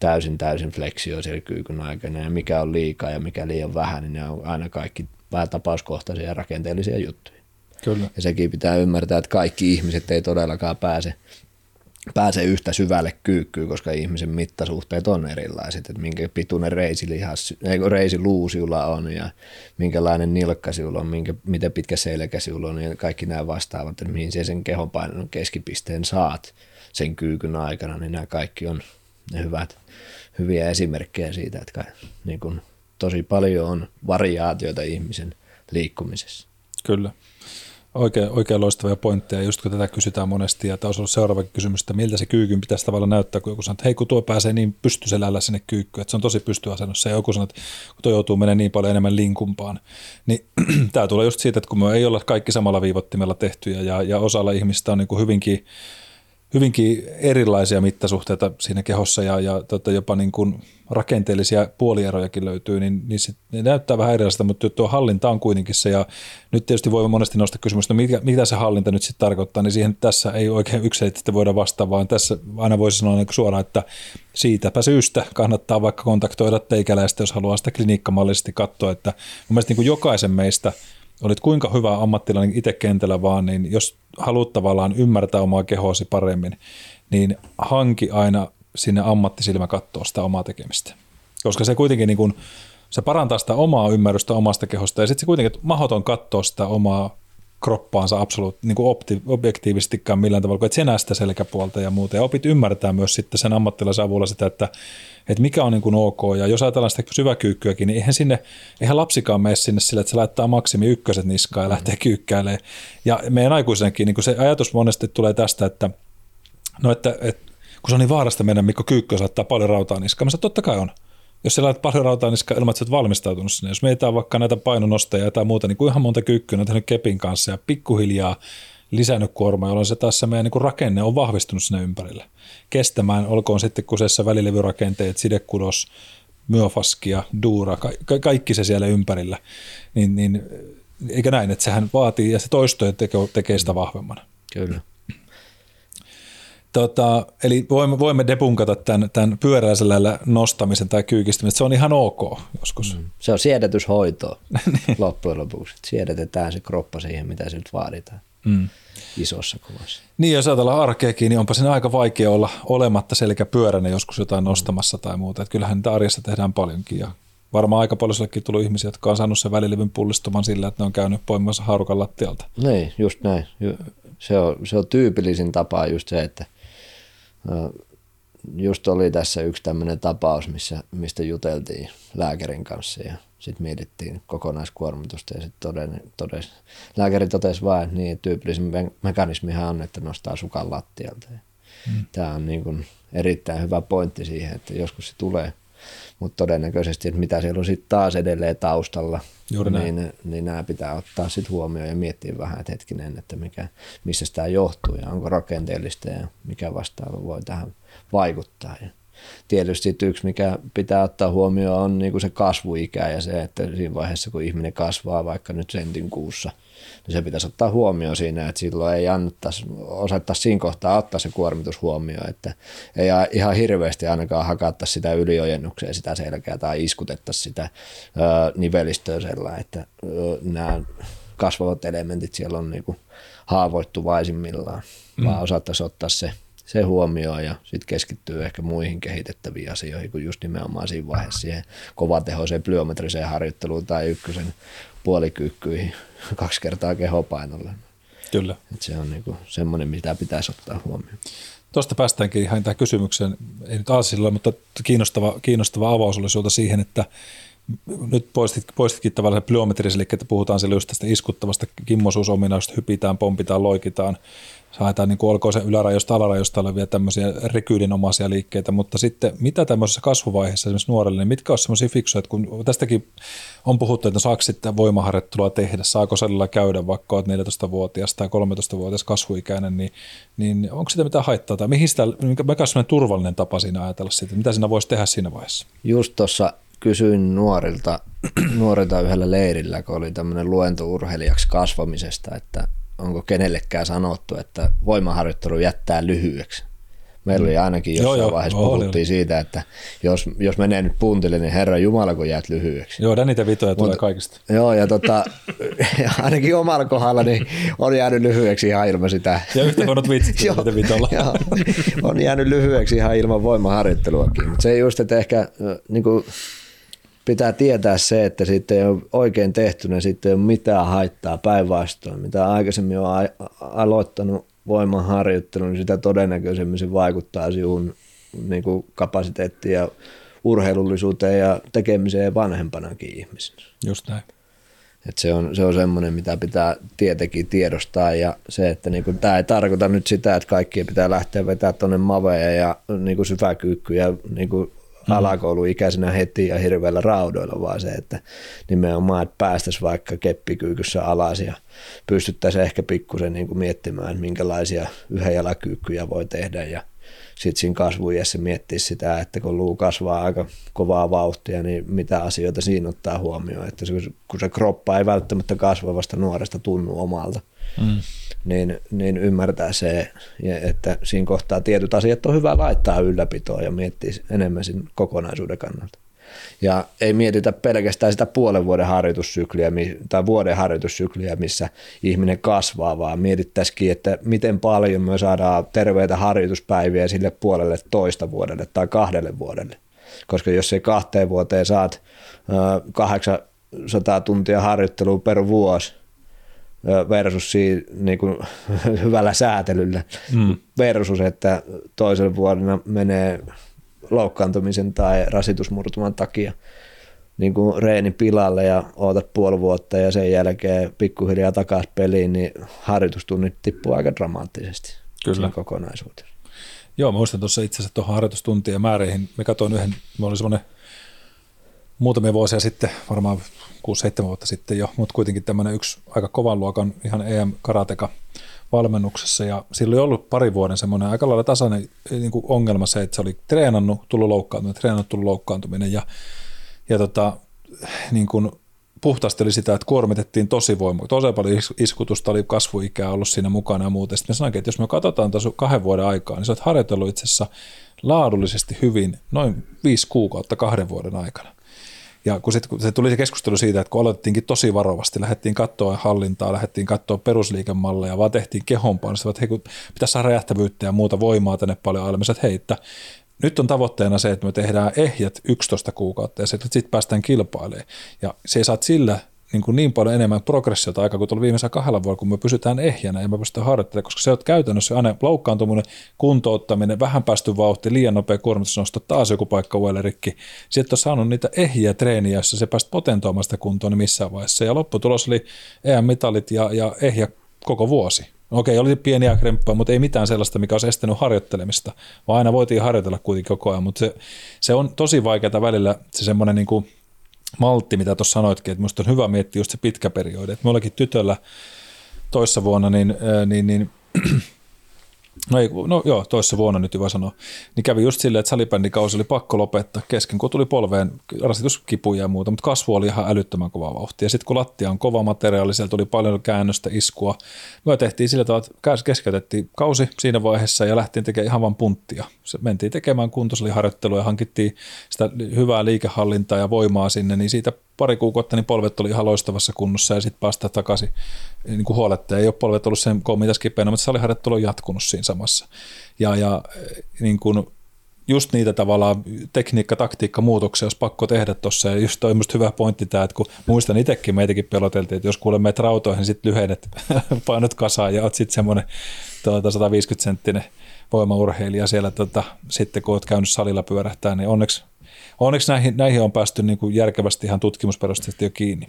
täysin täysin fleksio siellä kyykyn aikana ja mikä on liikaa ja mikä liian vähän, niin ne on aina kaikki vähän tapauskohtaisia ja rakenteellisia juttuja.
Kyllä.
Ja sekin pitää ymmärtää, että kaikki ihmiset ei todellakaan pääse, pääse yhtä syvälle kyykkyyn, koska ihmisen mittasuhteet on erilaiset, että minkä pituinen reisilihas, reisiluusiula on ja minkälainen nilkkasiula on, minkä, miten pitkä selkäsiula on ja kaikki nämä vastaavat, että mihin se sen kehonpainon keskipisteen saat sen kyykyn aikana, niin nämä kaikki on hyvät, hyviä esimerkkejä siitä, että niin kuin, tosi paljon on variaatioita ihmisen liikkumisessa.
Kyllä. Oikein, oikein loistavia pointteja, just kun tätä kysytään monesti, ja taas on seuraava kysymys, että miltä se kyykyn pitäisi tavallaan näyttää, kun joku sanoo, että hei kun tuo pääsee niin pystyselällä sinne kyykkyyn, että se on tosi pystyasennossa, ja joku sanoo, että kun tuo joutuu menemään niin paljon enemmän linkumpaan, niin tämä tulee just siitä, että kun me ei olla kaikki samalla viivottimella tehtyjä, ja, ja osalla ihmistä on niin kuin hyvinkin hyvinkin erilaisia mittasuhteita siinä kehossa ja, ja tota, jopa niin kuin rakenteellisia puolierojakin löytyy, niin, niin sit, ne näyttää vähän erilaiselta, mutta tuo hallinta on kuitenkin se. Ja nyt tietysti voi monesti nostaa kysymystä, mitä, mitä se hallinta nyt sitten tarkoittaa, niin siihen tässä ei oikein yksilöllisesti voida vastata, vaan tässä aina voisi sanoa niin suoraan, että siitäpä syystä kannattaa vaikka kontaktoida teikäläistä, jos haluaa sitä klinikkamallisesti katsoa, että mun mielestä niin kuin jokaisen meistä – olit kuinka hyvä ammattilainen itse kentällä vaan, niin jos haluat tavallaan ymmärtää omaa kehoasi paremmin, niin hanki aina sinne ammattisilmä katsoa sitä omaa tekemistä. Koska se kuitenkin niin kuin, se parantaa sitä omaa ymmärrystä omasta kehosta ja sitten se kuitenkin mahdoton katsoa sitä omaa kroppaansa absoluut, niin kuin opti, objektiivistikään millään tavalla, kun et sinä sitä selkäpuolta ja muuta. Ja opit ymmärtää myös sitten sen ammattilaisen avulla sitä, että, että mikä on niin kuin ok. Ja jos ajatellaan sitä syväkyykkyäkin, niin eihän, sinne, eihän lapsikaan mene sinne sillä, että se laittaa maksimi ykköset niskaan ja lähtee kyykkäilemään. Ja meidän aikuisenkin niin kuin se ajatus monesti tulee tästä, että, no että, että kun se on niin vaarasta mennä, Mikko Kyykkö saattaa paljon rautaa niskaan. Mä sanoin, totta kai on jos sä paljon rautaa niin ilman, että sä valmistautunut sinne. Jos mietitään vaikka näitä painonostajia tai muuta, niin kuinka monta kyykkyä on tehnyt kepin kanssa ja pikkuhiljaa lisännyt kuormaa, jolloin se taas se meidän niin rakenne on vahvistunut sinne ympärille. Kestämään, olkoon sitten kuseessa välilevyrakenteet, sidekudos, myofaskia, duura, ka- kaikki se siellä ympärillä. Niin, niin, eikä näin, että sehän vaatii ja se toisto tekee, tekee sitä vahvemman.
Kyllä.
Tota, eli voimme, voimme depunkata tämän, tämän pyöräisellä nostamisen tai kyykistymisen, se on ihan ok joskus. Mm.
Se on siedätyshoitoa niin. loppujen lopuksi. Siedätetään se kroppa siihen, mitä siltä vaaditaan. Mm. Isossa kuvassa.
Niin, jos ajatellaan arkeakin, niin onpa siinä aika vaikea olla olematta selkä pyöränä joskus jotain nostamassa tai muuta. Että kyllähän niitä arjessa tehdään paljonkin ja varmaan aika paljon sillekin tullut ihmisiä, jotka on saanut sen välilevyn pullistuman sillä, että ne on käynyt poimimassa haarukan lattialta.
Niin, just näin. Se on, se on tyypillisin tapa just se, että just oli tässä yksi tämmöinen tapaus, missä, mistä juteltiin lääkärin kanssa ja sitten mietittiin kokonaiskuormitusta ja sitten todes, lääkäri totesi vain, että niin, tyypillisin mekanismihan on, että nostaa sukan lattialta. Hmm. Tämä on niin kuin erittäin hyvä pointti siihen, että joskus se tulee, mutta todennäköisesti, että mitä siellä on sitten taas edelleen taustalla, Juuri niin, niin nämä pitää ottaa sitten huomioon ja miettiä vähän, että hetkinen, että mikä, missä tämä johtuu ja onko rakenteellista ja mikä vastaava voi tähän vaikuttaa. Ja tietysti yksi, mikä pitää ottaa huomioon, on niin kuin se kasvuikä ja se, että siinä vaiheessa, kun ihminen kasvaa vaikka nyt sentin kuussa, niin se pitäisi ottaa huomioon siinä, että silloin ei annettaisi, osattaisi siinä kohtaa ottaa se kuormitus huomioon, että ei ihan hirveästi ainakaan hakatta sitä yliojennukseen sitä selkää tai iskutettaisi sitä ö, nivelistöä sellainen, että ö, nämä kasvavat elementit siellä on niin kuin haavoittuvaisimmillaan, mm. vaan osattaisi ottaa se se huomioon ja sitten keskittyy ehkä muihin kehitettäviin asioihin kuin just nimenomaan siinä vaiheessa siihen kovatehoiseen plyometriseen harjoitteluun tai ykkösen puolikyykkyihin kaksi kertaa kehopainolle.
Kyllä.
Et se on niinku semmoinen, mitä pitäisi ottaa huomioon.
Tuosta päästäänkin ihan tähän kysymykseen, ei nyt Aasilla, mutta kiinnostava, kiinnostava avaus oli sulta siihen, että nyt poistit, poistitkin tavallaan se plyometris, eli että puhutaan siellä just tästä iskuttavasta kimmosuusominaisuudesta, hypitään, pompitaan, loikitaan, haetaan niin olkoon se ylärajoista, alarajoista olevia tämmöisiä rekyydinomaisia liikkeitä, mutta sitten mitä tämmöisessä kasvuvaiheessa esimerkiksi nuorelle, niin mitkä on semmoisia fiksuja, että kun tästäkin on puhuttu, että saako sitten voimaharjoittelua tehdä, saako salilla käydä, vaikka olet 14-vuotias tai 13-vuotias kasvuikäinen, niin, niin onko sitä mitään haittaa tai mihin sitä, mikä on turvallinen tapa siinä ajatella sitä, mitä siinä voisi tehdä siinä vaiheessa?
Just tuossa kysyin nuorilta, nuorilta yhdellä leirillä, kun oli tämmöinen luento urheilijaksi kasvamisesta, että onko kenellekään sanottu, että voimaharjoittelu jättää lyhyeksi. Meillä oli ainakin jossain joo, vaiheessa joo, puhuttiin oli. siitä, että jos, jos menee nyt puntille, niin Herra Jumala, kun jäät lyhyeksi.
Joo, niitä vitoja tulee kaikista.
Joo, ja tota, ainakin omalla kohdalla niin on jäänyt lyhyeksi ihan ilman sitä.
Ja yhtä huonot vitsit niitä vitolla. joo,
on jäänyt lyhyeksi ihan ilman voimaharjoitteluakin. Mutta se just, että ehkä niin kuin, pitää tietää se, että sitten ei ole oikein tehty, niin sitten ei ole mitään haittaa päinvastoin. Mitä aikaisemmin on aloittanut voimanharjoittelun, niin sitä todennäköisemmin se vaikuttaa sinun niin kuin kapasiteettiin ja urheilullisuuteen ja tekemiseen vanhempanakin ihmisenä.
Just näin.
Et se on, se on semmoinen, mitä pitää tietenkin tiedostaa ja se, että niinku, tämä ei tarkoita nyt sitä, että kaikkien pitää lähteä vetämään tuonne maveja ja niinku syväkyykkyjä niinku mm. alakouluikäisenä heti ja hirveällä raudoilla, vaan se, että nimenomaan, että päästäisiin vaikka keppikyykyssä alas ja pystyttäisiin ehkä pikkusen niin kuin miettimään, minkälaisia yhdenjalakyykkyjä voi tehdä ja sitten siinä kasvuiässä miettiä sitä, että kun luu kasvaa aika kovaa vauhtia, niin mitä asioita siinä ottaa huomioon, että se, kun se kroppa ei välttämättä kasvavasta nuoresta tunnu omalta, mm. niin, niin ymmärtää se, että siinä kohtaa tietyt asiat on hyvä laittaa ylläpitoa ja miettiä enemmän sen kokonaisuuden kannalta. Ja ei mietitä pelkästään sitä puolen vuoden harjoitussykliä tai vuoden harjoitussykliä, missä ihminen kasvaa, vaan mietittäisikin, että miten paljon me saadaan terveitä harjoituspäiviä sille puolelle toista vuodelle tai kahdelle vuodelle. Koska jos ei kahteen vuoteen saat 800 tuntia harjoittelua per vuosi, versus siinä, niin kuin, hyvällä säätelyllä mm. versus, että toisella vuonna menee loukkaantumisen tai rasitusmurtuman takia niin kuin reeni pilalle ja ootat puoli vuotta ja sen jälkeen pikkuhiljaa takaisin peliin, niin harjoitustunnit tippuu aika dramaattisesti Kyllä. kokonaisuuteen.
Joo, mä muistan tuossa itse asiassa tuohon harjoitustuntien määreihin. Me katsoin yhden, me oli semmoinen muutamia vuosia sitten, varmaan 6-7 vuotta sitten jo, mutta kuitenkin tämmöinen yksi aika kovan luokan ihan EM-karateka valmennuksessa ja sillä oli ollut pari vuoden semmoinen aika lailla tasainen niin kuin ongelma se, että se oli treenannut, tullut loukkaantuminen, treenannut, tullut loukkaantuminen ja, ja tota, niin kuin puhtaasti oli sitä, että kuormitettiin tosi voimakkaasti. Tosi paljon iskutusta oli kasvuikää ollut siinä mukana ja muuta. Sitten sanoinkin, että jos me katsotaan tuossa kahden vuoden aikaa, niin sä oot harjoitellut itse asiassa laadullisesti hyvin noin viisi kuukautta kahden vuoden aikana. Ja kun, sit, kun se tuli se keskustelu siitä, että kun aloitettiinkin tosi varovasti, lähdettiin katsoa hallintaa, lähdettiin katsoa perusliikemalleja, vaan tehtiin kehompaan, niin että hei, kun pitäisi saada räjähtävyyttä ja muuta voimaa tänne paljon alle, että hei, että nyt on tavoitteena se, että me tehdään ehjät 11 kuukautta ja sitten päästään kilpailemaan. Ja se saat sillä niin, kuin niin paljon enemmän progressiota aikaa kuin tuolla viimeisellä kahdella vuodella, kun me pysytään ehjänä ja me pystytään harjoittelemaan, koska se on käytännössä aina loukkaantuminen, kuntouttaminen, vähän päästy vauhti, liian nopea kuormitusnosto, taas joku paikka uudelleen rikki. Sitten on saanut niitä ehjiä treeniä, joissa se päästä potentoimaan sitä kuntoa niin missään vaiheessa. Ja lopputulos oli EM-mitalit ja, ja ehjä koko vuosi. Okei, oli pieniä kremppoja, mutta ei mitään sellaista, mikä olisi estänyt harjoittelemista, vaan aina voitiin harjoitella kuitenkin koko ajan, mutta se, se on tosi vaikeaa välillä se semmoinen niin kuin maltti, mitä tuossa sanoitkin, että minusta on hyvä miettiä just se pitkä periodi. Että minullakin tytöllä toissa vuonna, niin, niin, niin no, ei, no joo, toissa vuonna nyt hyvä sanoa, niin kävi just silleen, että salibändikausi oli pakko lopettaa kesken, kun tuli polveen rasituskipuja ja muuta, mutta kasvu oli ihan älyttömän kova vauhti. Ja sitten kun lattia on kova materiaali, siellä tuli paljon käännöstä, iskua. Me tehtiin sillä tavalla, että keskeytettiin kausi siinä vaiheessa ja lähtiin tekemään ihan vain punttia. Se mentiin tekemään kuntosaliharjoittelua ja hankittiin sitä hyvää liikehallintaa ja voimaa sinne, niin siitä pari kuukautta niin polvet oli ihan loistavassa kunnossa ja sitten päästä takaisin niin kuin huoletta. Ei ole polvet ollut sen koomita kipeänä, mutta saliharjoittelu on jatkunut siinä samassa. Ja, ja niin kuin, just niitä tavallaan tekniikka, taktiikka, muutoksia olisi pakko tehdä tuossa. Ja just toi hyvä pointti tämä, että kun muistan itsekin, meitäkin peloteltiin, että jos kuulee meitä rautoihin, niin sitten lyhennet painot kasaan ja oot sitten semmoinen tuota, 150 senttinen voimaurheilija siellä tota, sitten kun olet käynyt salilla pyörähtää, niin onneksi Onneksi näihin, näihin on päästy niin kuin järkevästi ihan tutkimusperusteisesti jo kiinni.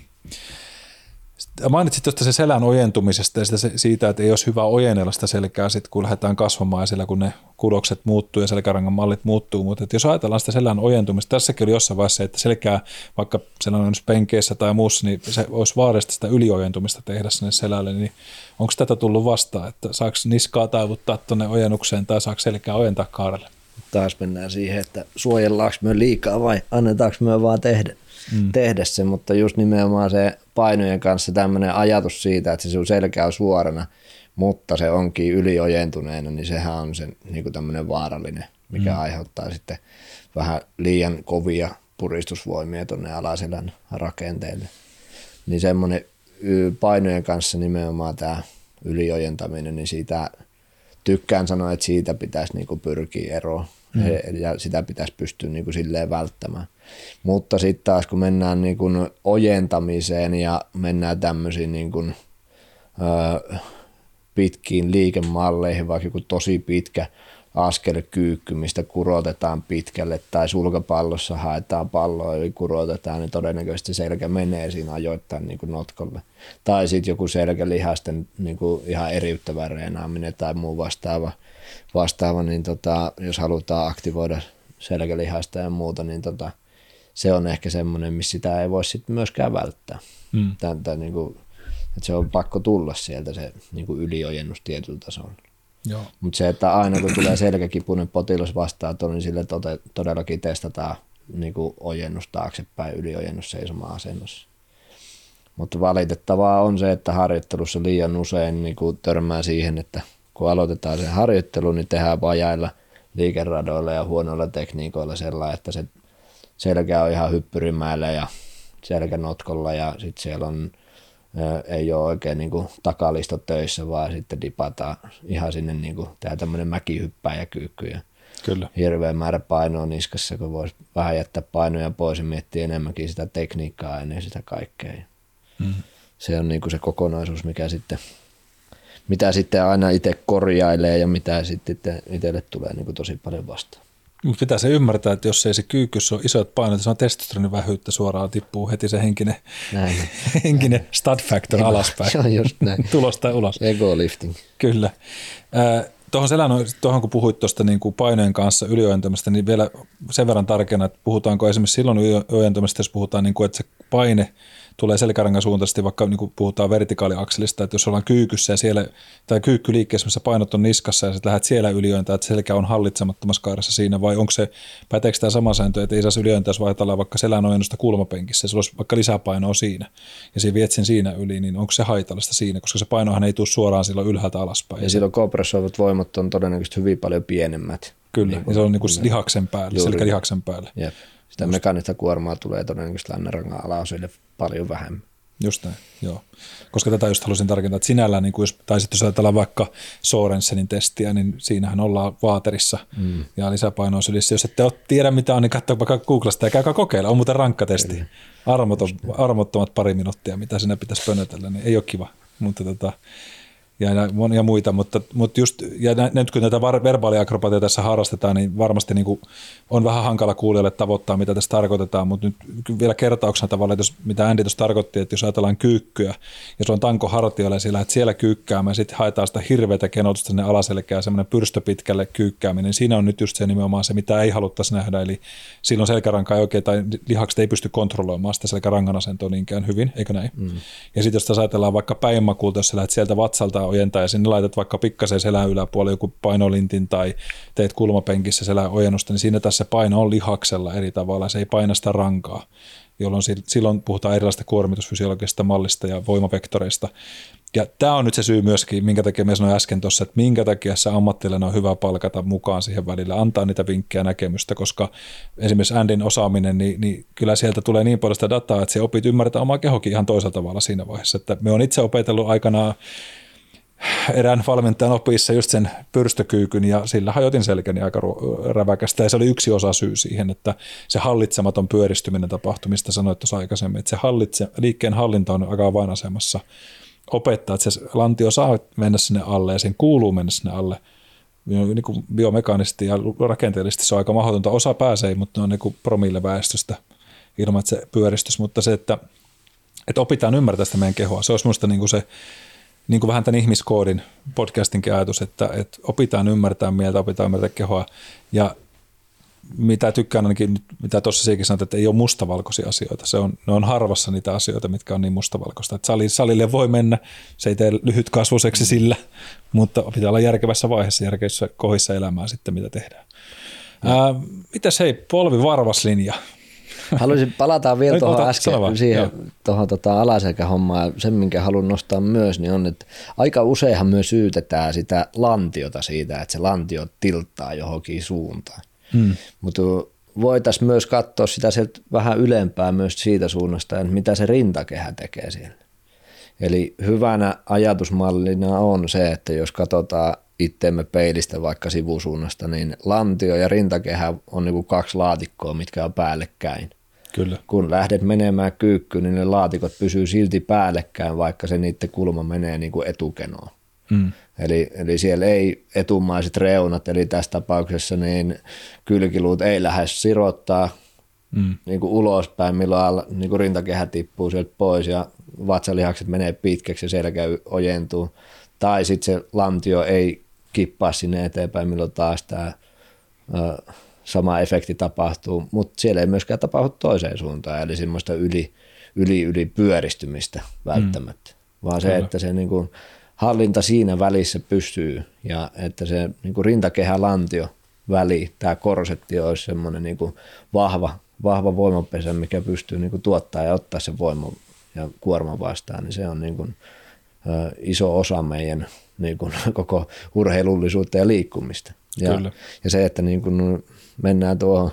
Mainitsit tuosta se selän ojentumisesta ja sitä, siitä, että ei olisi hyvä ojennella sitä selkää sit, kun lähdetään kasvamaan ja siellä kun ne kudokset muuttuu ja selkärangan mallit muuttuu, mutta jos ajatellaan sitä selän ojentumista, tässäkin oli jossain vaiheessa, että selkää vaikka sellainen penkeissä tai muussa, niin se olisi vaarallista sitä yliojentumista tehdä sinne selälle, niin onko tätä tullut vastaan, että saako niskaa taivuttaa tuonne ojennukseen tai saako selkää ojentaa kaarelle?
Taas mennään siihen, että suojellaanko me liikaa vai annetaanko me vaan tehdä mm. tehdä se, mutta just nimenomaan se painojen kanssa tämmöinen ajatus siitä, että se sun selkä on suorana, mutta se onkin yliojentuneena, niin sehän on se niin tämmöinen vaarallinen, mikä mm. aiheuttaa sitten vähän liian kovia puristusvoimia tuonne alaselän rakenteelle. Niin semmoinen painojen kanssa nimenomaan tämä yliojentaminen, niin siitä tykkään sanoa, että siitä pitäisi niin pyrkiä eroon mm. ja sitä pitäisi pystyä niin silleen välttämään. Mutta sitten taas kun mennään niin kuin ojentamiseen ja mennään tämmöisiin niin kuin, ö, pitkiin liikemalleihin, vaikka joku tosi pitkä askelkyykky, mistä kurotetaan pitkälle, tai sulkapallossa haetaan palloa eli kurotetaan, niin todennäköisesti selkä menee siinä ajoittain niin notkolle. Tai sitten joku selkälihasten niin kuin ihan eriyttävä reenaaminen tai muu vastaava, vastaava niin tota, jos halutaan aktivoida selkälihasta ja muuta, niin tota, se on ehkä semmoinen, missä sitä ei voi sitten myöskään välttää. Mm. Tämän, tämän, niin kuin, että se on pakko tulla sieltä se niin kuin yliojennus tietyllä tasolla. Mutta se, että aina kun tulee selkäkipuinen potilas vastaan, niin sille tote, todellakin testataan niin kuin ojennus taaksepäin, yliojennus seisomaan asennossa. Mutta valitettavaa on se, että harjoittelussa liian usein niin kuin törmää siihen, että kun aloitetaan se harjoittelu, niin tehdään vajailla liikeradoilla ja huonoilla tekniikoilla sellainen, että se selkä on ihan hyppyrimäillä ja selkänotkolla ja sitten siellä on, ei ole oikein niin kuin takalisto töissä, vaan sitten dipataan ihan sinne, niin kuin, tehdään tämmöinen mäkihyppääjäkyykky ja Kyllä. hirveä määrä painoa niskassa, kun voisi vähän jättää painoja pois ja miettiä enemmänkin sitä tekniikkaa ennen sitä kaikkea. Mm. Se on niin kuin se kokonaisuus, mikä sitten, mitä sitten aina itse korjailee ja mitä sitten itselle tulee niin kuin tosi paljon vastaan.
Mutta pitää se ymmärtää, että jos ei se kyykkyssä ole isot painot, se on testosteronin vähyyttä suoraan tippuu heti se henkinen, näin. henkinen stud factor Ego, alaspäin.
Se on just näin.
Tulos tai ulos.
Ego lifting.
Kyllä. Äh, tuohon selän, tuohon kun puhuit tuosta niin kuin painojen kanssa yliojentamista, niin vielä sen verran tarkena, että puhutaanko esimerkiksi silloin yliojentamista, jos puhutaan, niin kuin, että se paine – tulee selkärangan suuntaisesti, vaikka niin kuin puhutaan vertikaaliakselista, että jos ollaan kyykyssä ja siellä, tai kyykkyliikkeessä, missä painot on niskassa ja sitten lähdet siellä yliöntää, että selkä on hallitsemattomassa kaaressa siinä, vai onko se, päteekö tämä sama sääntö, että ei saisi yliöntää, jos vaihdellaan vaikka selän ojennusta kulmapenkissä, ja sulla olisi vaikka lisäpainoa siinä, ja siinä viet sen siinä yli, niin onko se haitallista siinä, koska se painohan ei tule suoraan silloin ylhäältä alaspäin.
Ja silloin kompressoivat voimat on todennäköisesti hyvin paljon pienemmät.
Kyllä, niin ja se on niin kuin lihaksen päälle, selkälihaksen päälle.
Jep. Sitä mekaanista kuormaa tulee todennäköisesti lännerangan alaosille paljon vähemmän.
Just näin, joo. Koska tätä just halusin tarkentaa, että sinällään, niin jos, tai sitten jos ajatellaan vaikka Sorensenin testiä, niin siinähän ollaan vaaterissa mm. ja lisäpaino on sylissä. Jos ette ole tiedä mitä on, niin katsokaa vaikka Googlasta ja käykää kokeilla. On muuten rankka testi. Armoton, armottomat pari minuuttia, mitä sinä pitäisi pönötellä, niin ei ole kiva. Mutta tota, ja monia muita, mutta, mutta just, ja nyt kun tätä verbaaliakrobatia tässä harrastetaan, niin varmasti niin kuin on vähän hankala kuulijalle tavoittaa, mitä tässä tarkoitetaan, mutta nyt vielä kertauksena tavallaan, että jos, mitä Andy tuossa tarkoitti, että jos ajatellaan kyykkyä, ja se on tanko hartioilla, ja siellä lähdet siellä kyykkäämään, ja sitten haetaan sitä hirveätä kenotusta sinne alaselkään, semmoinen pyrstöpitkälle kyykkääminen, niin siinä on nyt just se nimenomaan se, mitä ei haluttaisi nähdä, eli silloin selkäranka ei oikein, tai lihakset ei pysty kontrolloimaan sitä selkärangan asentoa niinkään hyvin, eikö näin? Mm. Ja sitten jos ajatellaan vaikka päinmakuulta, jos sä lähdet sieltä vatsalta ojentaa ja sinne laitat vaikka pikkasen selän yläpuolelle joku painolintin tai teet kulmapenkissä selän ojennusta, niin siinä tässä paino on lihaksella eri tavalla, se ei paina sitä rankaa jolloin silloin puhutaan erilaisista kuormitusfysiologisesta mallista ja voimavektoreista. Ja tämä on nyt se syy myöskin, minkä takia me sanoin äsken tuossa, että minkä takia se ammattilainen on hyvä palkata mukaan siihen välillä, antaa niitä vinkkejä näkemystä, koska esimerkiksi Andin osaaminen, niin, niin kyllä sieltä tulee niin paljon sitä dataa, että se opit ymmärtää omaa kehokin ihan toisella tavalla siinä vaiheessa. Että me on itse opetellut aikanaan erään valmentajan opissa just sen pyrstökyykyn ja sillä hajotin selkäni aika räväkästä ja se oli yksi osa syy siihen, että se hallitsematon pyöristyminen tapahtui, mistä sanoit tuossa aikaisemmin, että se hallitse, liikkeen hallinta on aika avainasemassa opettaa, että se lantio saa mennä sinne alle ja sen kuuluu mennä sinne alle, niin kuin biomekaanisesti ja rakenteellisesti se on aika mahdotonta. Osa pääsee, mutta ne on niin kuin promille väestöstä ilman, että se pyöristys. Mutta se, että, että opitaan ymmärtää sitä meidän kehoa, se olisi minusta niin kuin se niin kuin vähän tämän ihmiskoodin podcastinkin ajatus, että, että opitaan ymmärtää mieltä, opitaan ymmärtää kehoa ja mitä tykkään ainakin, mitä tuossa sekin sanoit, että ei ole mustavalkoisia asioita. Se on, ne on harvassa niitä asioita, mitkä on niin mustavalkoista. Että sali, salille voi mennä, se ei tee lyhyt kasvuseksi sillä, mutta pitää olla järkevässä vaiheessa, järkevissä kohdissa elämää sitten, mitä tehdään. Ää, mitäs hei, polvivarvaslinja.
Haluaisin palata vielä tuohon äsken siihen tuohon tota alaselkähommaan. Sen, minkä haluan nostaa myös, niin on, että aika useinhan myös syytetään sitä lantiota siitä, että se lantio tilttaa johonkin suuntaan. Hmm. Mutta voitaisiin myös katsoa sitä sieltä vähän ylempää myös siitä suunnasta, että mitä se rintakehä tekee siellä. Eli hyvänä ajatusmallina on se, että jos katsotaan itteemme peilistä vaikka sivusuunnasta, niin lantio ja rintakehä on niin kuin kaksi laatikkoa, mitkä on päällekkäin.
Kyllä.
Kun lähdet menemään kyykkyyn, niin ne laatikot pysyy silti päällekkäin, vaikka se niiden kulma menee niin kuin etukenoon. Mm. Eli, eli siellä ei etumaiset reunat, eli tässä tapauksessa niin kylkiluut ei lähde sirottaa mm. niin kuin ulospäin, milloin niin kuin rintakehä tippuu sieltä pois ja vatsalihakset menee pitkäksi ja selkä ojentuu. Tai sitten se lantio ei kippaa sinne eteenpäin, milloin taas tämä sama efekti tapahtuu, mutta siellä ei myöskään tapahdu toiseen suuntaan, eli semmoista yli, yli, yli pyöristymistä välttämättä, mm. vaan se, Kyllä. että se niin kuin, hallinta siinä välissä pysyy ja että se niin kuin rintakehä-lantio väli, tämä korsetti olisi semmoinen niin kuin vahva, vahva voimapesä, mikä pystyy niin kuin tuottaa ja ottaa sen voiman ja kuorman vastaan, niin se on niin kuin, iso osa meidän niin kuin, koko urheilullisuutta ja liikkumista. Ja, Kyllä. ja se, että niin kuin mennään tuohon,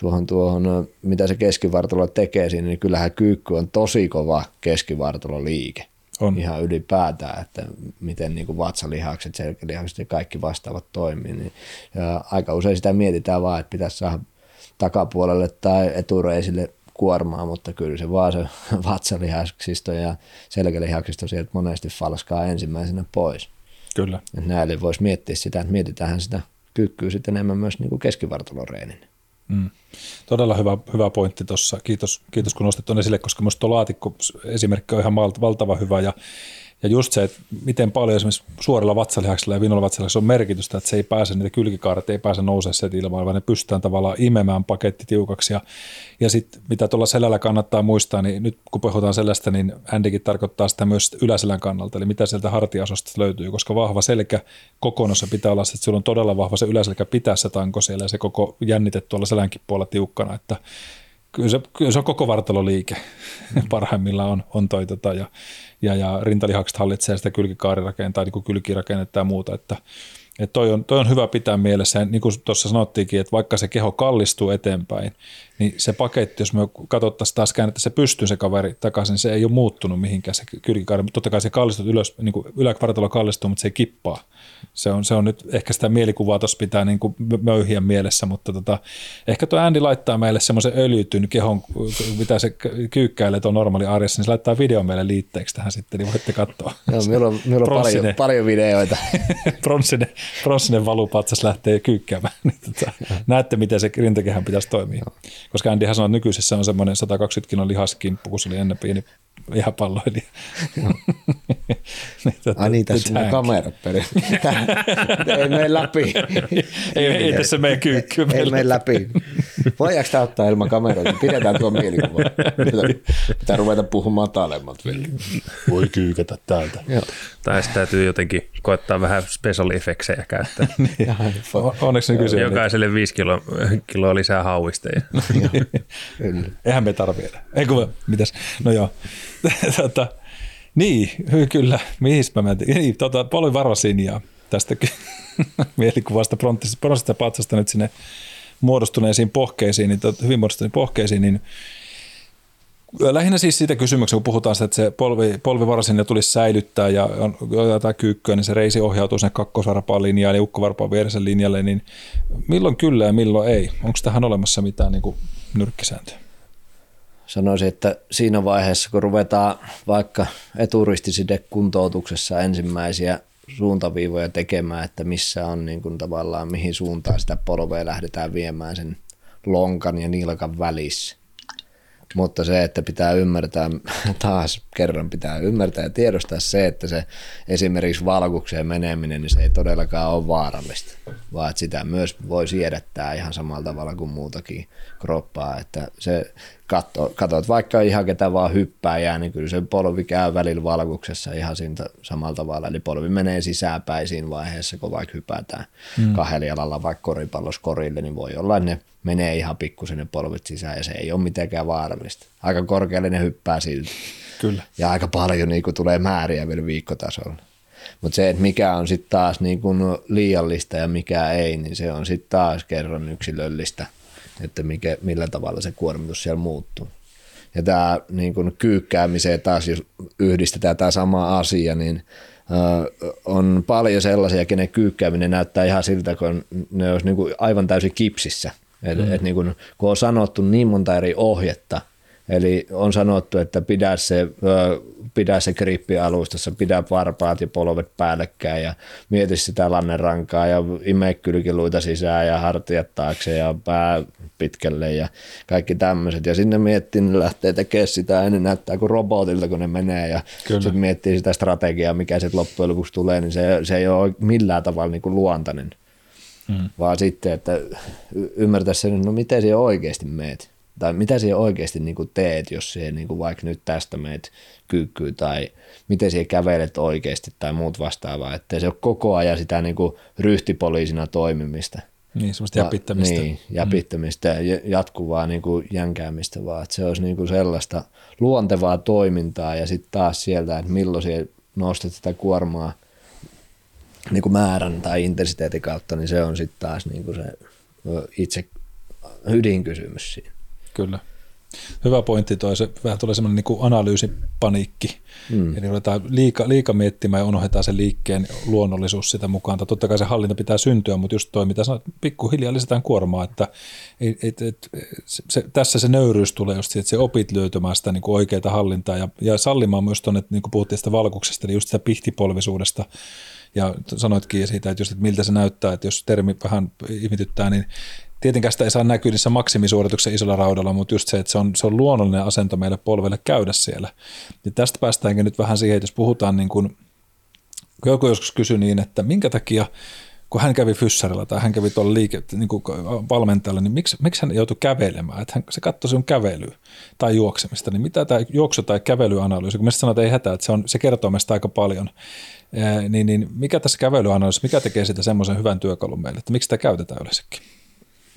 tuohon, tuohon, mitä se keskivartalo tekee siinä, niin kyllähän kyykky on tosi kova keskivartaloliike. On. Ihan ylipäätään, että miten niin kuin vatsalihakset, selkälihakset ja kaikki vastaavat toimii. Niin, ja aika usein sitä mietitään vaan, että pitäisi saada takapuolelle tai etureisille kuormaa, mutta kyllä se vaan se vatsalihaksisto ja selkälihaksisto sieltä monesti falskaa ensimmäisenä pois.
Kyllä.
Et näille voisi miettiä sitä, että mietitään sitä kykyä sitten enemmän myös niin kuin keskivartaloreenin.
Mm. Todella hyvä, hyvä pointti tuossa. Kiitos, kiitos kun nostit tuon esille, koska minusta tuo laatikko esimerkki on ihan valtava hyvä ja ja just se, että miten paljon esimerkiksi suorilla vatsalihaksilla ja vinolla vatsalihaksilla on merkitystä, että se ei pääse, niitä kylkikaaret ei pääse nousemaan sieltä ilmaan, vaan ne pystytään tavallaan imemään paketti tiukaksi. Ja, ja sitten mitä tuolla selällä kannattaa muistaa, niin nyt kun puhutaan sellaista, niin Andykin tarkoittaa sitä myös yläselän kannalta, eli mitä sieltä hartiasosta löytyy, koska vahva selkä kokonossa pitää olla, että sulla on todella vahva se yläselkä pitää se tanko siellä ja se koko jännite tuolla selänkin puolella tiukkana, että kyllä se, kyllä se on koko vartaloliike parhaimmillaan on, on toi tota, ja, ja, ja rintalihakset hallitsee sitä kylkikaarirakennetta tai niin kylkirakennetta ja muuta, että, että toi, on, toi on hyvä pitää mielessä. Ja niin kuin tuossa sanottiinkin, että vaikka se keho kallistuu eteenpäin, niin se paketti, jos me katsottaisiin taas käännettäisiin se pystyy se kaveri takaisin, se ei ole muuttunut mihinkään se kylkikaari, mutta totta kai se kallistuu ylös, niin kuin ylävartalo kallistuu, mutta se ei kippaa se on, se on nyt ehkä sitä mielikuvaa tuossa pitää niin kuin möyhiä mielessä, mutta tota, ehkä tuo Andy laittaa meille semmoisen öljytyn kehon, mitä se kyykkäilee tuon normaali arjessa, niin se laittaa video meille liitteeksi tähän sitten, niin voitte katsoa.
Joo, meillä on, meillä on paljon, paljon videoita.
pronssinen, pronssinen valupatsas lähtee kyykkäämään. niin tota, näette, miten se rintakehän pitäisi toimia. Koska Andyhän sanoi, että nykyisessä on semmoinen 120 kilon lihaskimppu, kun se oli ennen pieni ihan palloilija.
niin, tota, Ai niin, tässä on kamerat ei mene läpi.
ei, ei tässä mene kyykky.
Ei mene läpi. Voidaanko tämä ottaa ilman kameroita? Pidetään tuo mielikuva. Pitää, pitää ruveta puhumaan talemmat vielä.
Voi kyykätä täältä.
Joo. Tai täytyy jotenkin koettaa vähän special effectsejä käyttää.
niin. Onneksi kysyä.
Jokaiselle viisi kilo, kiloa lisää hauisteja.
Eihän me tarvitse. Ei kun, mitäs? No joo. tota, niin, kyllä. Mihin mä mentiin? Niin, tota, paljon varosinjaa tästä mielikuvasta bronssista patsasta nyt sinne muodostuneisiin pohkeisiin, niin tot, hyvin muodostuneisiin pohkeisiin, niin Lähinnä siis siitä kysymyksestä, kun puhutaan sitä, että se polvi, polvivarasinja tulisi säilyttää ja on jotain kyykkyä, niin se reisi ohjautuu sinne kakkosvarpaan linjaan ja ukkovarpaan vieressä linjalle, niin milloin kyllä ja milloin ei? Onko tähän olemassa mitään niin nyrkkisääntöä?
Sanoisin, että siinä vaiheessa, kun ruvetaan vaikka eturistiside kuntoutuksessa ensimmäisiä suuntaviivoja tekemään, että missä on niin kuin tavallaan mihin suuntaan sitä polvea lähdetään viemään sen lonkan ja nilkan välissä. Mutta se, että pitää ymmärtää, taas kerran pitää ymmärtää ja tiedostaa se, että se esimerkiksi valkukseen meneminen, niin se ei todellakaan ole vaarallista, vaan että sitä myös voi siedättää ihan samalla tavalla kuin muutakin kroppaa, että se katso, katsot vaikka ihan ketä vaan hyppää jää, niin kyllä se polvi käy välillä valkuksessa ihan siitä samalla tavalla, eli polvi menee sisäänpäin siinä vaiheessa, kun vaikka hypätään mm. kahdella jalalla vaikka koripallossa korille, niin voi olla, että ne menee ihan pikkusen ne polvit sisään ja se ei ole mitenkään vaarallista. Aika korkealle ne hyppää silti.
Kyllä.
Ja aika paljon niin kuin, tulee määriä vielä viikkotasolla. Mutta se, että mikä on sitten taas niin kuin liiallista ja mikä ei, niin se on sitten taas kerran yksilöllistä, että mikä, millä tavalla se kuormitus siellä muuttuu. Ja tämä niin kuin kyykkäämiseen taas, jos yhdistetään tämä sama asia, niin on paljon sellaisia, kenen kyykkääminen näyttää ihan siltä, kun ne olisi niin kuin aivan täysin kipsissä. Et, mm. et niin kun, kun on sanottu niin monta eri ohjetta, eli on sanottu, että pidä se, pidä se grippi alustassa, pidä varpaat ja polvet päällekkäin ja mieti sitä lannerankaa ja ime kylkiluita sisään ja hartiat taakse ja pää pitkälle ja kaikki tämmöiset. Ja sinne miettii, ne lähtee tekemään sitä ja ne näyttää kuin robotilta, kun ne menee ja sitten miettii sitä strategiaa, mikä sitten loppujen lopuksi tulee, niin se, se ei ole millään tavalla niin kuin luontainen mm. vaan sitten, että ymmärtää sen, no miten siellä oikeasti meet, tai mitä siellä oikeasti niin kuin teet, jos siellä niin kuin vaikka nyt tästä meet kyykkyy, tai miten siellä kävelet oikeasti tai muut vastaavaa, että se on koko ajan sitä niin kuin ryhtipoliisina toimimista.
Niin, semmoista jäpittämistä.
Niin, jäpittämistä mm. ja jatkuvaa niin kuin jänkäämistä, vaan että se olisi niin kuin sellaista luontevaa toimintaa ja sitten taas sieltä, että milloin siellä nostat sitä kuormaa – niin kuin määrän tai intensiteetin kautta, niin se on sitten taas niin kuin se itse ydinkysymys siinä.
Kyllä. Hyvä pointti toi, se vähän tulee semmoinen niin analyysipaniikki, mm. eli ruvetaan liika, liika miettimään ja unohdetaan sen liikkeen luonnollisuus sitä mukaan. Tai totta kai se hallinta pitää syntyä, mutta just toi, mitä sanoit, pikkuhiljaa lisätään kuormaa, että et, et, et, se, tässä se nöyryys tulee just siitä, että se opit löytymään sitä niin oikeaa hallintaa ja, ja sallimaan myös tuonne, niin kuin puhuttiin sitä valkuksesta, niin just sitä pihtipolvisuudesta, ja sanoitkin siitä, että, just, että miltä se näyttää, että jos termi vähän ihmityttää, niin tietenkään sitä ei saa näkyä niissä maksimisuorituksen isolla raudalla, mutta just se, että se on, se on luonnollinen asento meille polvelle käydä siellä. Ja tästä päästäänkin nyt vähän siihen, että jos puhutaan niin kuin, kun joku joskus kysyi niin, että minkä takia kun hän kävi fyssarilla tai hän kävi tuolla liike, niin kuin valmentajalla, niin miksi, miksi hän joutui kävelemään? Että hän, se katsoi sinun kävelyä tai juoksemista, niin mitä tämä juoksu- tai kävelyanalyysi, kun me sanotaan, että ei hätää, että se, on, se kertoo meistä aika paljon, niin, niin mikä tässä kävelyanalyysissä, mikä tekee sitä semmoisen hyvän työkalun meille, että miksi sitä käytetään yleensäkin?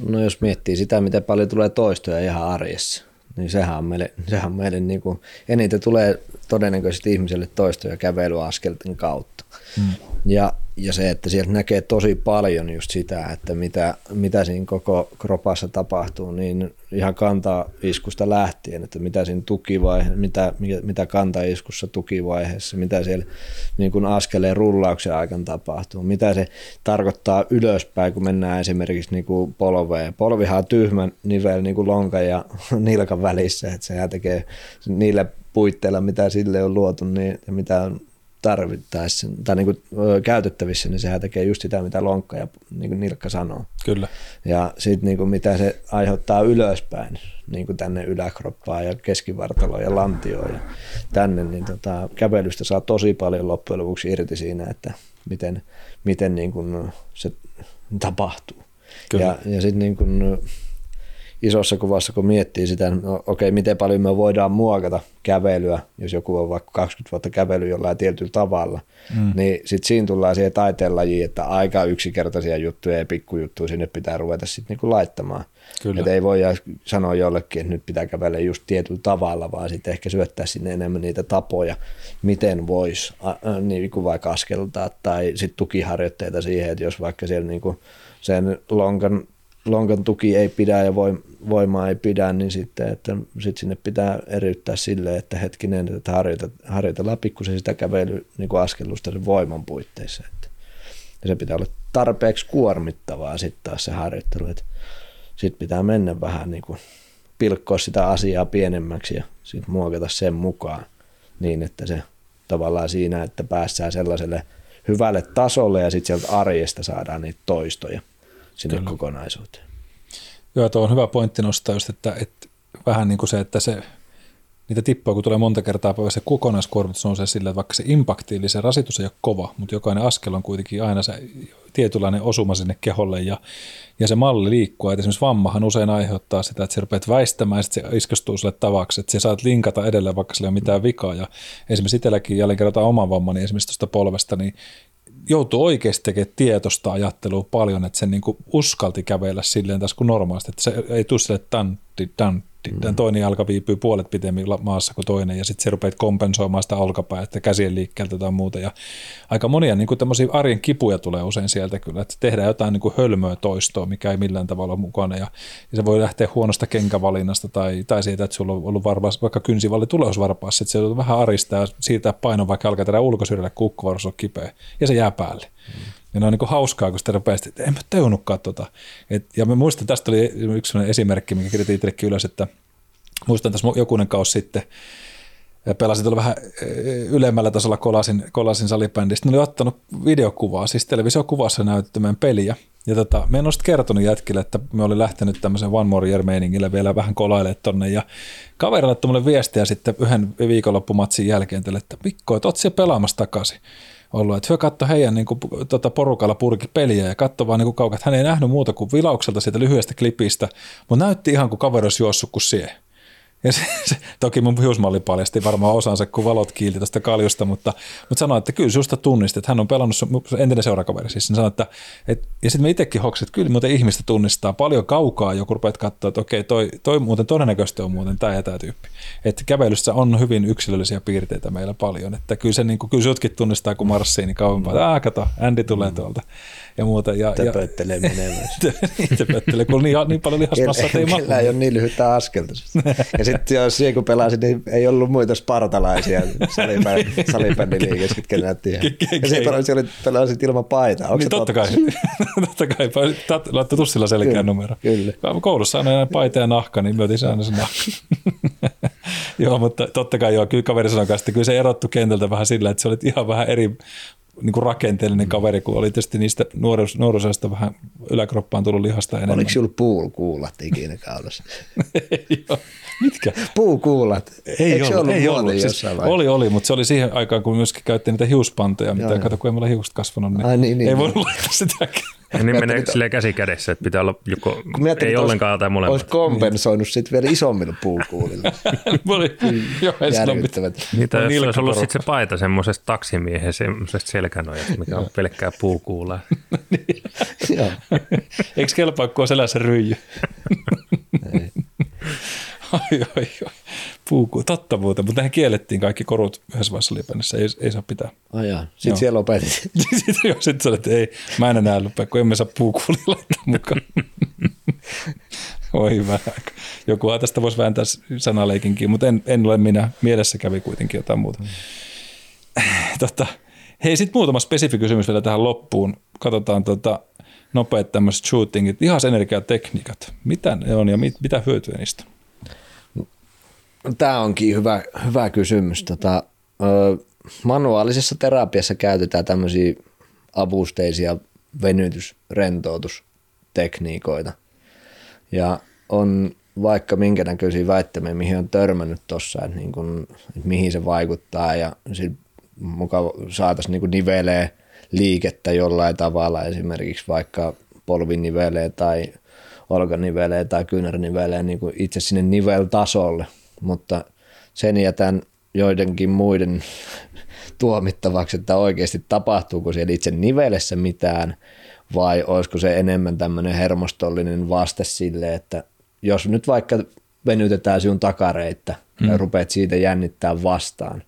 No jos miettii sitä, miten paljon tulee toistoja ihan arjessa, niin sehän on meille, sehän on meille niin kuin, eniten tulee todennäköisesti ihmiselle toistoja kävelyaskelten kautta. Hmm. Ja ja se, että sieltä näkee tosi paljon just sitä, että mitä, mitä siinä koko kropassa tapahtuu, niin ihan kantaa iskusta lähtien, että mitä siinä tukivaihe, mitä, mitä kantaa iskussa tukivaiheessa, mitä siellä niin kuin askeleen rullauksen aikana tapahtuu, mitä se tarkoittaa ylöspäin, kun mennään esimerkiksi niin kuin polveen. Polvihan on tyhmän nivel niin kuin lonkan ja nilkan välissä, että sehän tekee niillä puitteilla, mitä sille on luotu niin, ja mitä on tarvittaessa tai niin kuin, käytettävissä, niin sehän tekee just sitä, mitä lonkka ja niin kuin nilkka sanoo.
Kyllä.
Ja sitten niin kuin, mitä se aiheuttaa ylöspäin, niin kuin tänne yläkroppaan ja keskivartaloon ja lantioon ja tänne, niin tota, kävelystä saa tosi paljon loppujen lopuksi irti siinä, että miten, miten niin kuin se tapahtuu. Kyllä. Ja, ja sitten niin kuin, isossa kuvassa, kun miettii sitä, no, okei, okay, miten paljon me voidaan muokata kävelyä, jos joku on vaikka 20 vuotta kävely jollain tietyllä tavalla, mm. niin sitten siinä tullaan siihen taiteenlajiin, että aika yksinkertaisia juttuja ja pikkujuttuja sinne pitää ruveta sitten niinku laittamaan. Että ei voi sanoa jollekin, että nyt pitää kävellä just tietyllä tavalla, vaan sitten ehkä syöttää sinne enemmän niitä tapoja, miten voisi niin kuin vaikka askeltaa tai sitten tukiharjoitteita siihen, että jos vaikka siellä niinku sen lonkan lonkan tuki ei pidä ja voima ei pidä, niin sitten, että sit sinne pitää eriyttää sille, että hetkinen, että harjoitella, harjoitellaan pikkusen sitä kävely niin kuin askellusta sen voiman puitteissa. Että. Ja se pitää olla tarpeeksi kuormittavaa sitten taas se harjoittelu, että sitten pitää mennä vähän niin kuin pilkkoa sitä asiaa pienemmäksi ja sitten muokata sen mukaan niin, että se tavallaan siinä, että päässään sellaiselle hyvälle tasolle ja sitten sieltä arjesta saadaan niitä toistoja sinne Kyllä. kokonaisuuteen.
Joo, tuo on hyvä pointti nostaa just, että, että vähän niin kuin se, että se niitä tippoja, kun tulee monta kertaa päivässä, se kokonaiskuormitus nousee sillä, että vaikka se impakti, eli se rasitus ei ole kova, mutta jokainen askel on kuitenkin aina se tietynlainen osuma sinne keholle ja, ja se malli liikkuu. Että esimerkiksi vammahan usein aiheuttaa sitä, että se rupeat väistämään ja sitten se iskostuu sille tavaksi, että sä saat linkata edelleen, vaikka sillä ei ole mitään vikaa. Ja esimerkiksi itselläkin jälleen kerrotaan oman vammani esimerkiksi tuosta polvesta, niin joutuu oikeasti tekemään tietoista ajattelua paljon, että se niin kuin uskalti kävellä silleen tässä kuin normaalisti, että se ei tule sille tantti, tantti, mm. toinen jalka viipyy puolet pitemmin maassa kuin toinen ja sitten se rupeat kompensoimaan sitä olkapäätä, käsien liikkeeltä tai muuta ja aika monia niin tämmöisiä arjen kipuja tulee usein sieltä kyllä, että tehdään jotain niin kuin hölmöä toistoa, mikä ei millään tavalla ole mukana ja, ja se voi lähteä huonosta kenkävalinnasta tai, tai siitä, että sulla on ollut varpaas, vaikka kynsivalli tuleusvarpaassa, että se on vähän arista ja siirtää painon vaikka alkaa tehdä ulkosyrjälle kukkuvaros on kipeä ja se jää päälle. Mm. Ja ne on niin hauskaa, kun sitä rupeaa, että en mä tajunnutkaan tota. Et, ja mä muistan, tästä oli yksi esimerkki, mikä kirjoitin itsellekin ylös, että muistan tässä jokunen kausi sitten, pelasin tuolla vähän ylemmällä tasolla Kolasin, Kolasin salibändistä. Ne oli ottanut videokuvaa, siis televisiokuvassa näytetty meidän peliä. Ja tota, me en ole kertonut jätkille, että me oli lähtenyt tämmöisen One More Year meiningille vielä vähän kolailemaan tonne. Ja kaveri laittoi mulle viestiä sitten yhden viikonloppumatsin jälkeen, että Mikko, että oot siellä pelaamassa takaisin ollut. Että hyö katsoi heidän niin kuin, tota, porukalla purki peliä ja katsoi vaan niin kaukaa, että hän ei nähnyt muuta kuin vilaukselta siitä lyhyestä klipistä, mutta näytti ihan kuin kaveri olisi juossut kuin siihen. Ja se, se, toki mun hiusmalli paljasti varmaan osansa, kun valot kiilti tästä kaljusta, mutta, mutta sanoi, että kyllä susta tunnisti, että hän on pelannut entinen seurakaveri. Siis sanoi, että, että ja sitten me itsekin hoksit, että kyllä muuten ihmistä tunnistaa paljon kaukaa, joku rupeat katsoa, että okei, toi, toi muuten todennäköisesti on muuten tämä ja tämä tyyppi. Että kävelyssä on hyvin yksilöllisiä piirteitä meillä paljon, että kyllä, se, niin kuin, kyllä sutkin tunnistaa, kun marssii, niin kauempaa, että kato, Andy tulee mm. tuolta ja muuta. Ja,
töpöttelee ja, menemään.
niin, töpöttelee, kun niin, niin paljon lihasmassa,
että ei mahdu. ei ole niin lyhyttä askelta. ja sitten jos siihen kun pelasin, niin ei ollut muita spartalaisia salibändiliikessä, ketkä näytti. Ja se pelasin, oli, pelasit ilman paitaa. Onko
niin, totta kai, totta kai, laittoi tussilla selkeä numero. Kyllä. Koulussa on aina paita ja nahka, niin myötin se aina se nahka. joo, mutta totta kai joo, kyllä kaveri sanoi että kyllä se erottu kentältä vähän sillä, että se oli ihan vähän eri niin kuin rakenteellinen kaveri, kun oli tietysti niistä nuoruus, nuoruusajasta vähän yläkroppaan tullut lihasta enemmän.
Oliko sinulla puukuulat ikinä kaulassa?
Mitkä?
Puukuulat.
Ei Eikö ollut, ollut, ei ollut. Siis oli, oli, mutta se oli siihen aikaan, kun myöskin käytti niitä hiuspantoja, mitä kato, kun ei mulla hiukset kasvanut, niin, Ai, niin, niin ei niin. voinut laittaa sitäkään.
Ja niin menee silleen käsi kädessä, että pitää olla joko, ei ollenkaan tai molemmat.
Olisi kompensoinut sitten vielä isommilla puukuulilla.
Joo,
Järkyttävät. Mitä jos olisi ollut sitten se paita semmoisesta taksimiehen, semmoisesta selkänojasta, mikä on pelkkää puukuulaa.
Eikö kelpaa, kun on selässä ryijy? Ai, ai, ai. Puuku, totta muuten, mutta nehän kiellettiin kaikki korut yhdessä vaiheessa Libanissa, ei, ei saa pitää.
Ai jaa, sitten joo. siellä lopetit.
sitten joo, sitten sanoin, että ei, mä en enää lupea, kun emme saa puukuulia laittaa mukaan. Oi hyvä. Joku tästä voisi vääntää sanaleikinkin, mutta en, en ole minä. Mielessä kävi kuitenkin jotain muuta. Mm. Totta. Hei, sitten muutama spesifi kysymys vielä tähän loppuun. Katsotaan tota, nopeat tämmöiset shootingit. Lihasenergiatekniikat. Mitä ne on ja mit, mitä hyötyä niistä?
Tämä onkin hyvä, hyvä kysymys. Tota, manuaalisessa terapiassa käytetään tämmöisiä avusteisia venytys-, rentoutustekniikoita. Ja on vaikka minkä näköisiä väittämiä, mihin on törmännyt tuossa, että, niin kun, että mihin se vaikuttaa ja mukaan saataisiin niin nivelee liikettä jollain tavalla, esimerkiksi vaikka polvinivelee tai olkanivelee tai kyynärnivelee niin itse sinne niveltasolle – mutta sen jätän joidenkin muiden tuomittavaksi, että oikeasti tapahtuuko siellä itse nivelessä mitään vai olisiko se enemmän tämmöinen hermostollinen vaste sille, että jos nyt vaikka venytetään sinun takareita mm. ja rupeat siitä jännittää vastaan,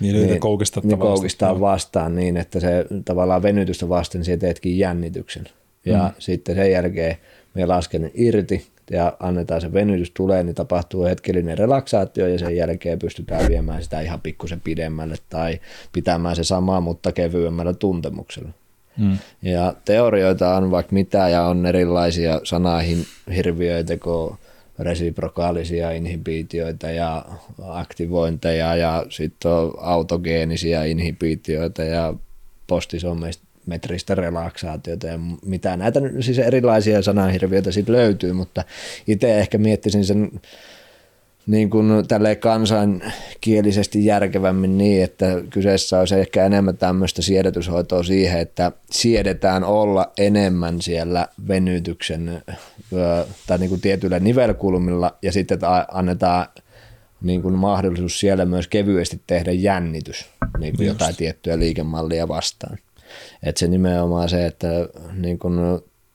niin, niin, koukistaa,
niin koukistaa vastaan niin, että se tavallaan venytystä vasten siihen teetkin jännityksen. Ja mm. sitten sen jälkeen me lasken irti ja annetaan se venytys tulee, niin tapahtuu hetkellinen relaksaatio ja sen jälkeen pystytään viemään sitä ihan pikkusen pidemmälle tai pitämään se sama, mutta kevyemmällä tuntemuksella. Mm. Ja teorioita on vaikka mitä ja on erilaisia sanahirviöitä kuin resiprokaalisia inhibiitioita ja aktivointeja ja sitten on autogeenisia inhibiitioita ja postisometristä relaksaatiota ja mitä näitä siis erilaisia sanahirviöitä siitä löytyy, mutta itse ehkä miettisin sen niin kuin tälleen kansankielisesti järkevämmin niin, että kyseessä olisi ehkä enemmän tämmöistä siedätyshoitoa siihen, että siedetään olla enemmän siellä venytyksen tai niin kuin tietyillä nivelkulmilla ja sitten että annetaan niin kuin mahdollisuus siellä myös kevyesti tehdä jännitys niin kuin jotain tiettyä liikemallia vastaan. Et se nimenomaan se, että niin kuin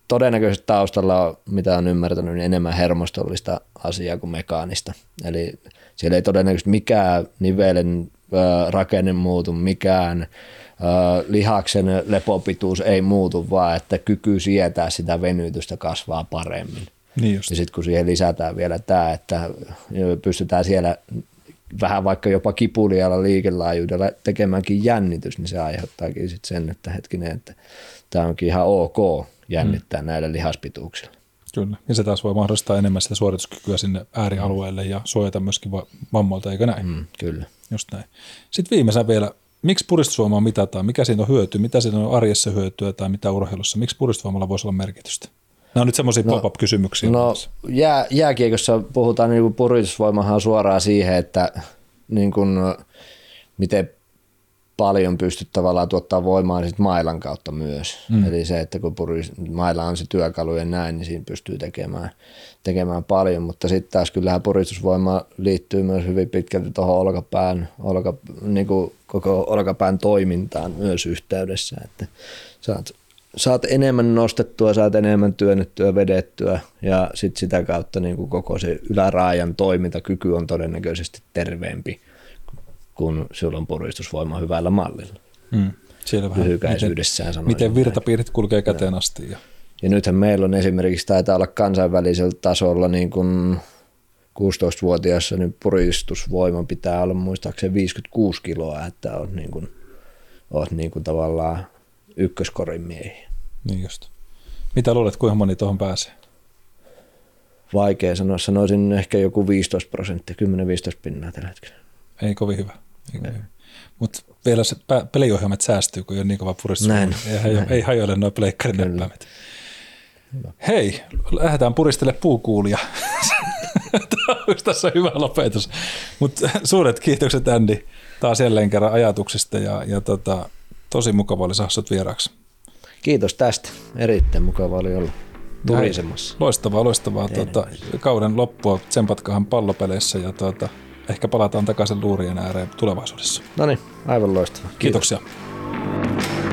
todennäköisesti taustalla on, mitä on ymmärtänyt, niin enemmän hermostollista asiaa kuin mekaanista. Eli siellä ei todennäköisesti mikään nivelen rakenne muutu, mikään lihaksen lepopituus ei muutu, vaan että kyky sietää sitä venytystä kasvaa paremmin.
Niin just.
Ja sitten kun siihen lisätään vielä tämä, että pystytään siellä vähän vaikka jopa kipulialla liikelaajuudella tekemäänkin jännitys, niin se aiheuttaakin sitten sen, että hetkinen, että tämä onkin ihan ok jännittää mm. näillä lihaspituuksilla.
Kyllä. Ja se taas voi mahdollistaa enemmän sitä suorituskykyä sinne äärialueelle ja suojata myöskin va- vammoilta, eikö näin?
Mm, kyllä.
Just näin. Sitten viimeisenä vielä, miksi puristusvoimaa mitataan? Mikä siinä on hyöty? Mitä siinä on arjessa hyötyä tai mitä urheilussa? Miksi puristusvoimalla voisi olla merkitystä? Nämä on nyt semmoisia no, pop-up-kysymyksiä.
No jää, jääkiekossa puhutaan niin puristusvoimahan suoraan siihen, että niin kuin, miten paljon pystyt tavallaan tuottaa voimaa sit mailan kautta myös. Mm. Eli se, että kun puris, maila on se työkalu ja näin, niin siinä pystyy tekemään, tekemään paljon, mutta sitten taas kyllähän puristusvoima liittyy myös hyvin pitkälti tuohon olkapään, olka, niin kuin koko olkapään toimintaan myös yhteydessä, että saat, saat enemmän nostettua, saat enemmän työnnettyä, vedettyä ja sitten sitä kautta niin kuin koko se yläraajan toimintakyky on todennäköisesti terveempi kun sulla on puristusvoima hyvällä mallilla.
Mm. Siellä vähän, miten,
Lyhykäisyydessään
miten virtapiirit kulkee käteen asti. Ja,
Ja nythän meillä on esimerkiksi, taitaa olla kansainvälisellä tasolla niin kuin 16-vuotiaassa, niin puristusvoima pitää olla muistaakseni 56 kiloa, että olet niin kuin, oot niin kuin tavallaan ykköskorin miehiä.
Niin just. Mitä luulet, kuinka moni tuohon pääsee?
Vaikea sanoa, sanoisin ehkä joku 15 prosenttia, 10-15 pinnaa tällä hetkellä.
Ei kovin hyvä. Mutta vielä se peliohjelmat säästyy, kun ei ole niin kova puristusvoima.
Näin.
Ei, hajo, ei hajoile noin pleikkarin näppäimet. Hei, lähdetään puristele puukuulia. Tämä olisi tässä hyvä lopetus. Mutta suuret kiitokset Andy taas jälleen kerran ajatuksista ja, ja tota, tosi mukava oli saada vieraaksi.
Kiitos tästä. Erittäin mukava oli olla turisemassa.
Loistavaa, loistavaa. Tuota, kauden loppua tsempatkaahan pallopeleissä ja tuota, ehkä palataan takaisin luurien ääreen tulevaisuudessa.
No niin, aivan loistavaa. Kiitos.
Kiitoksia.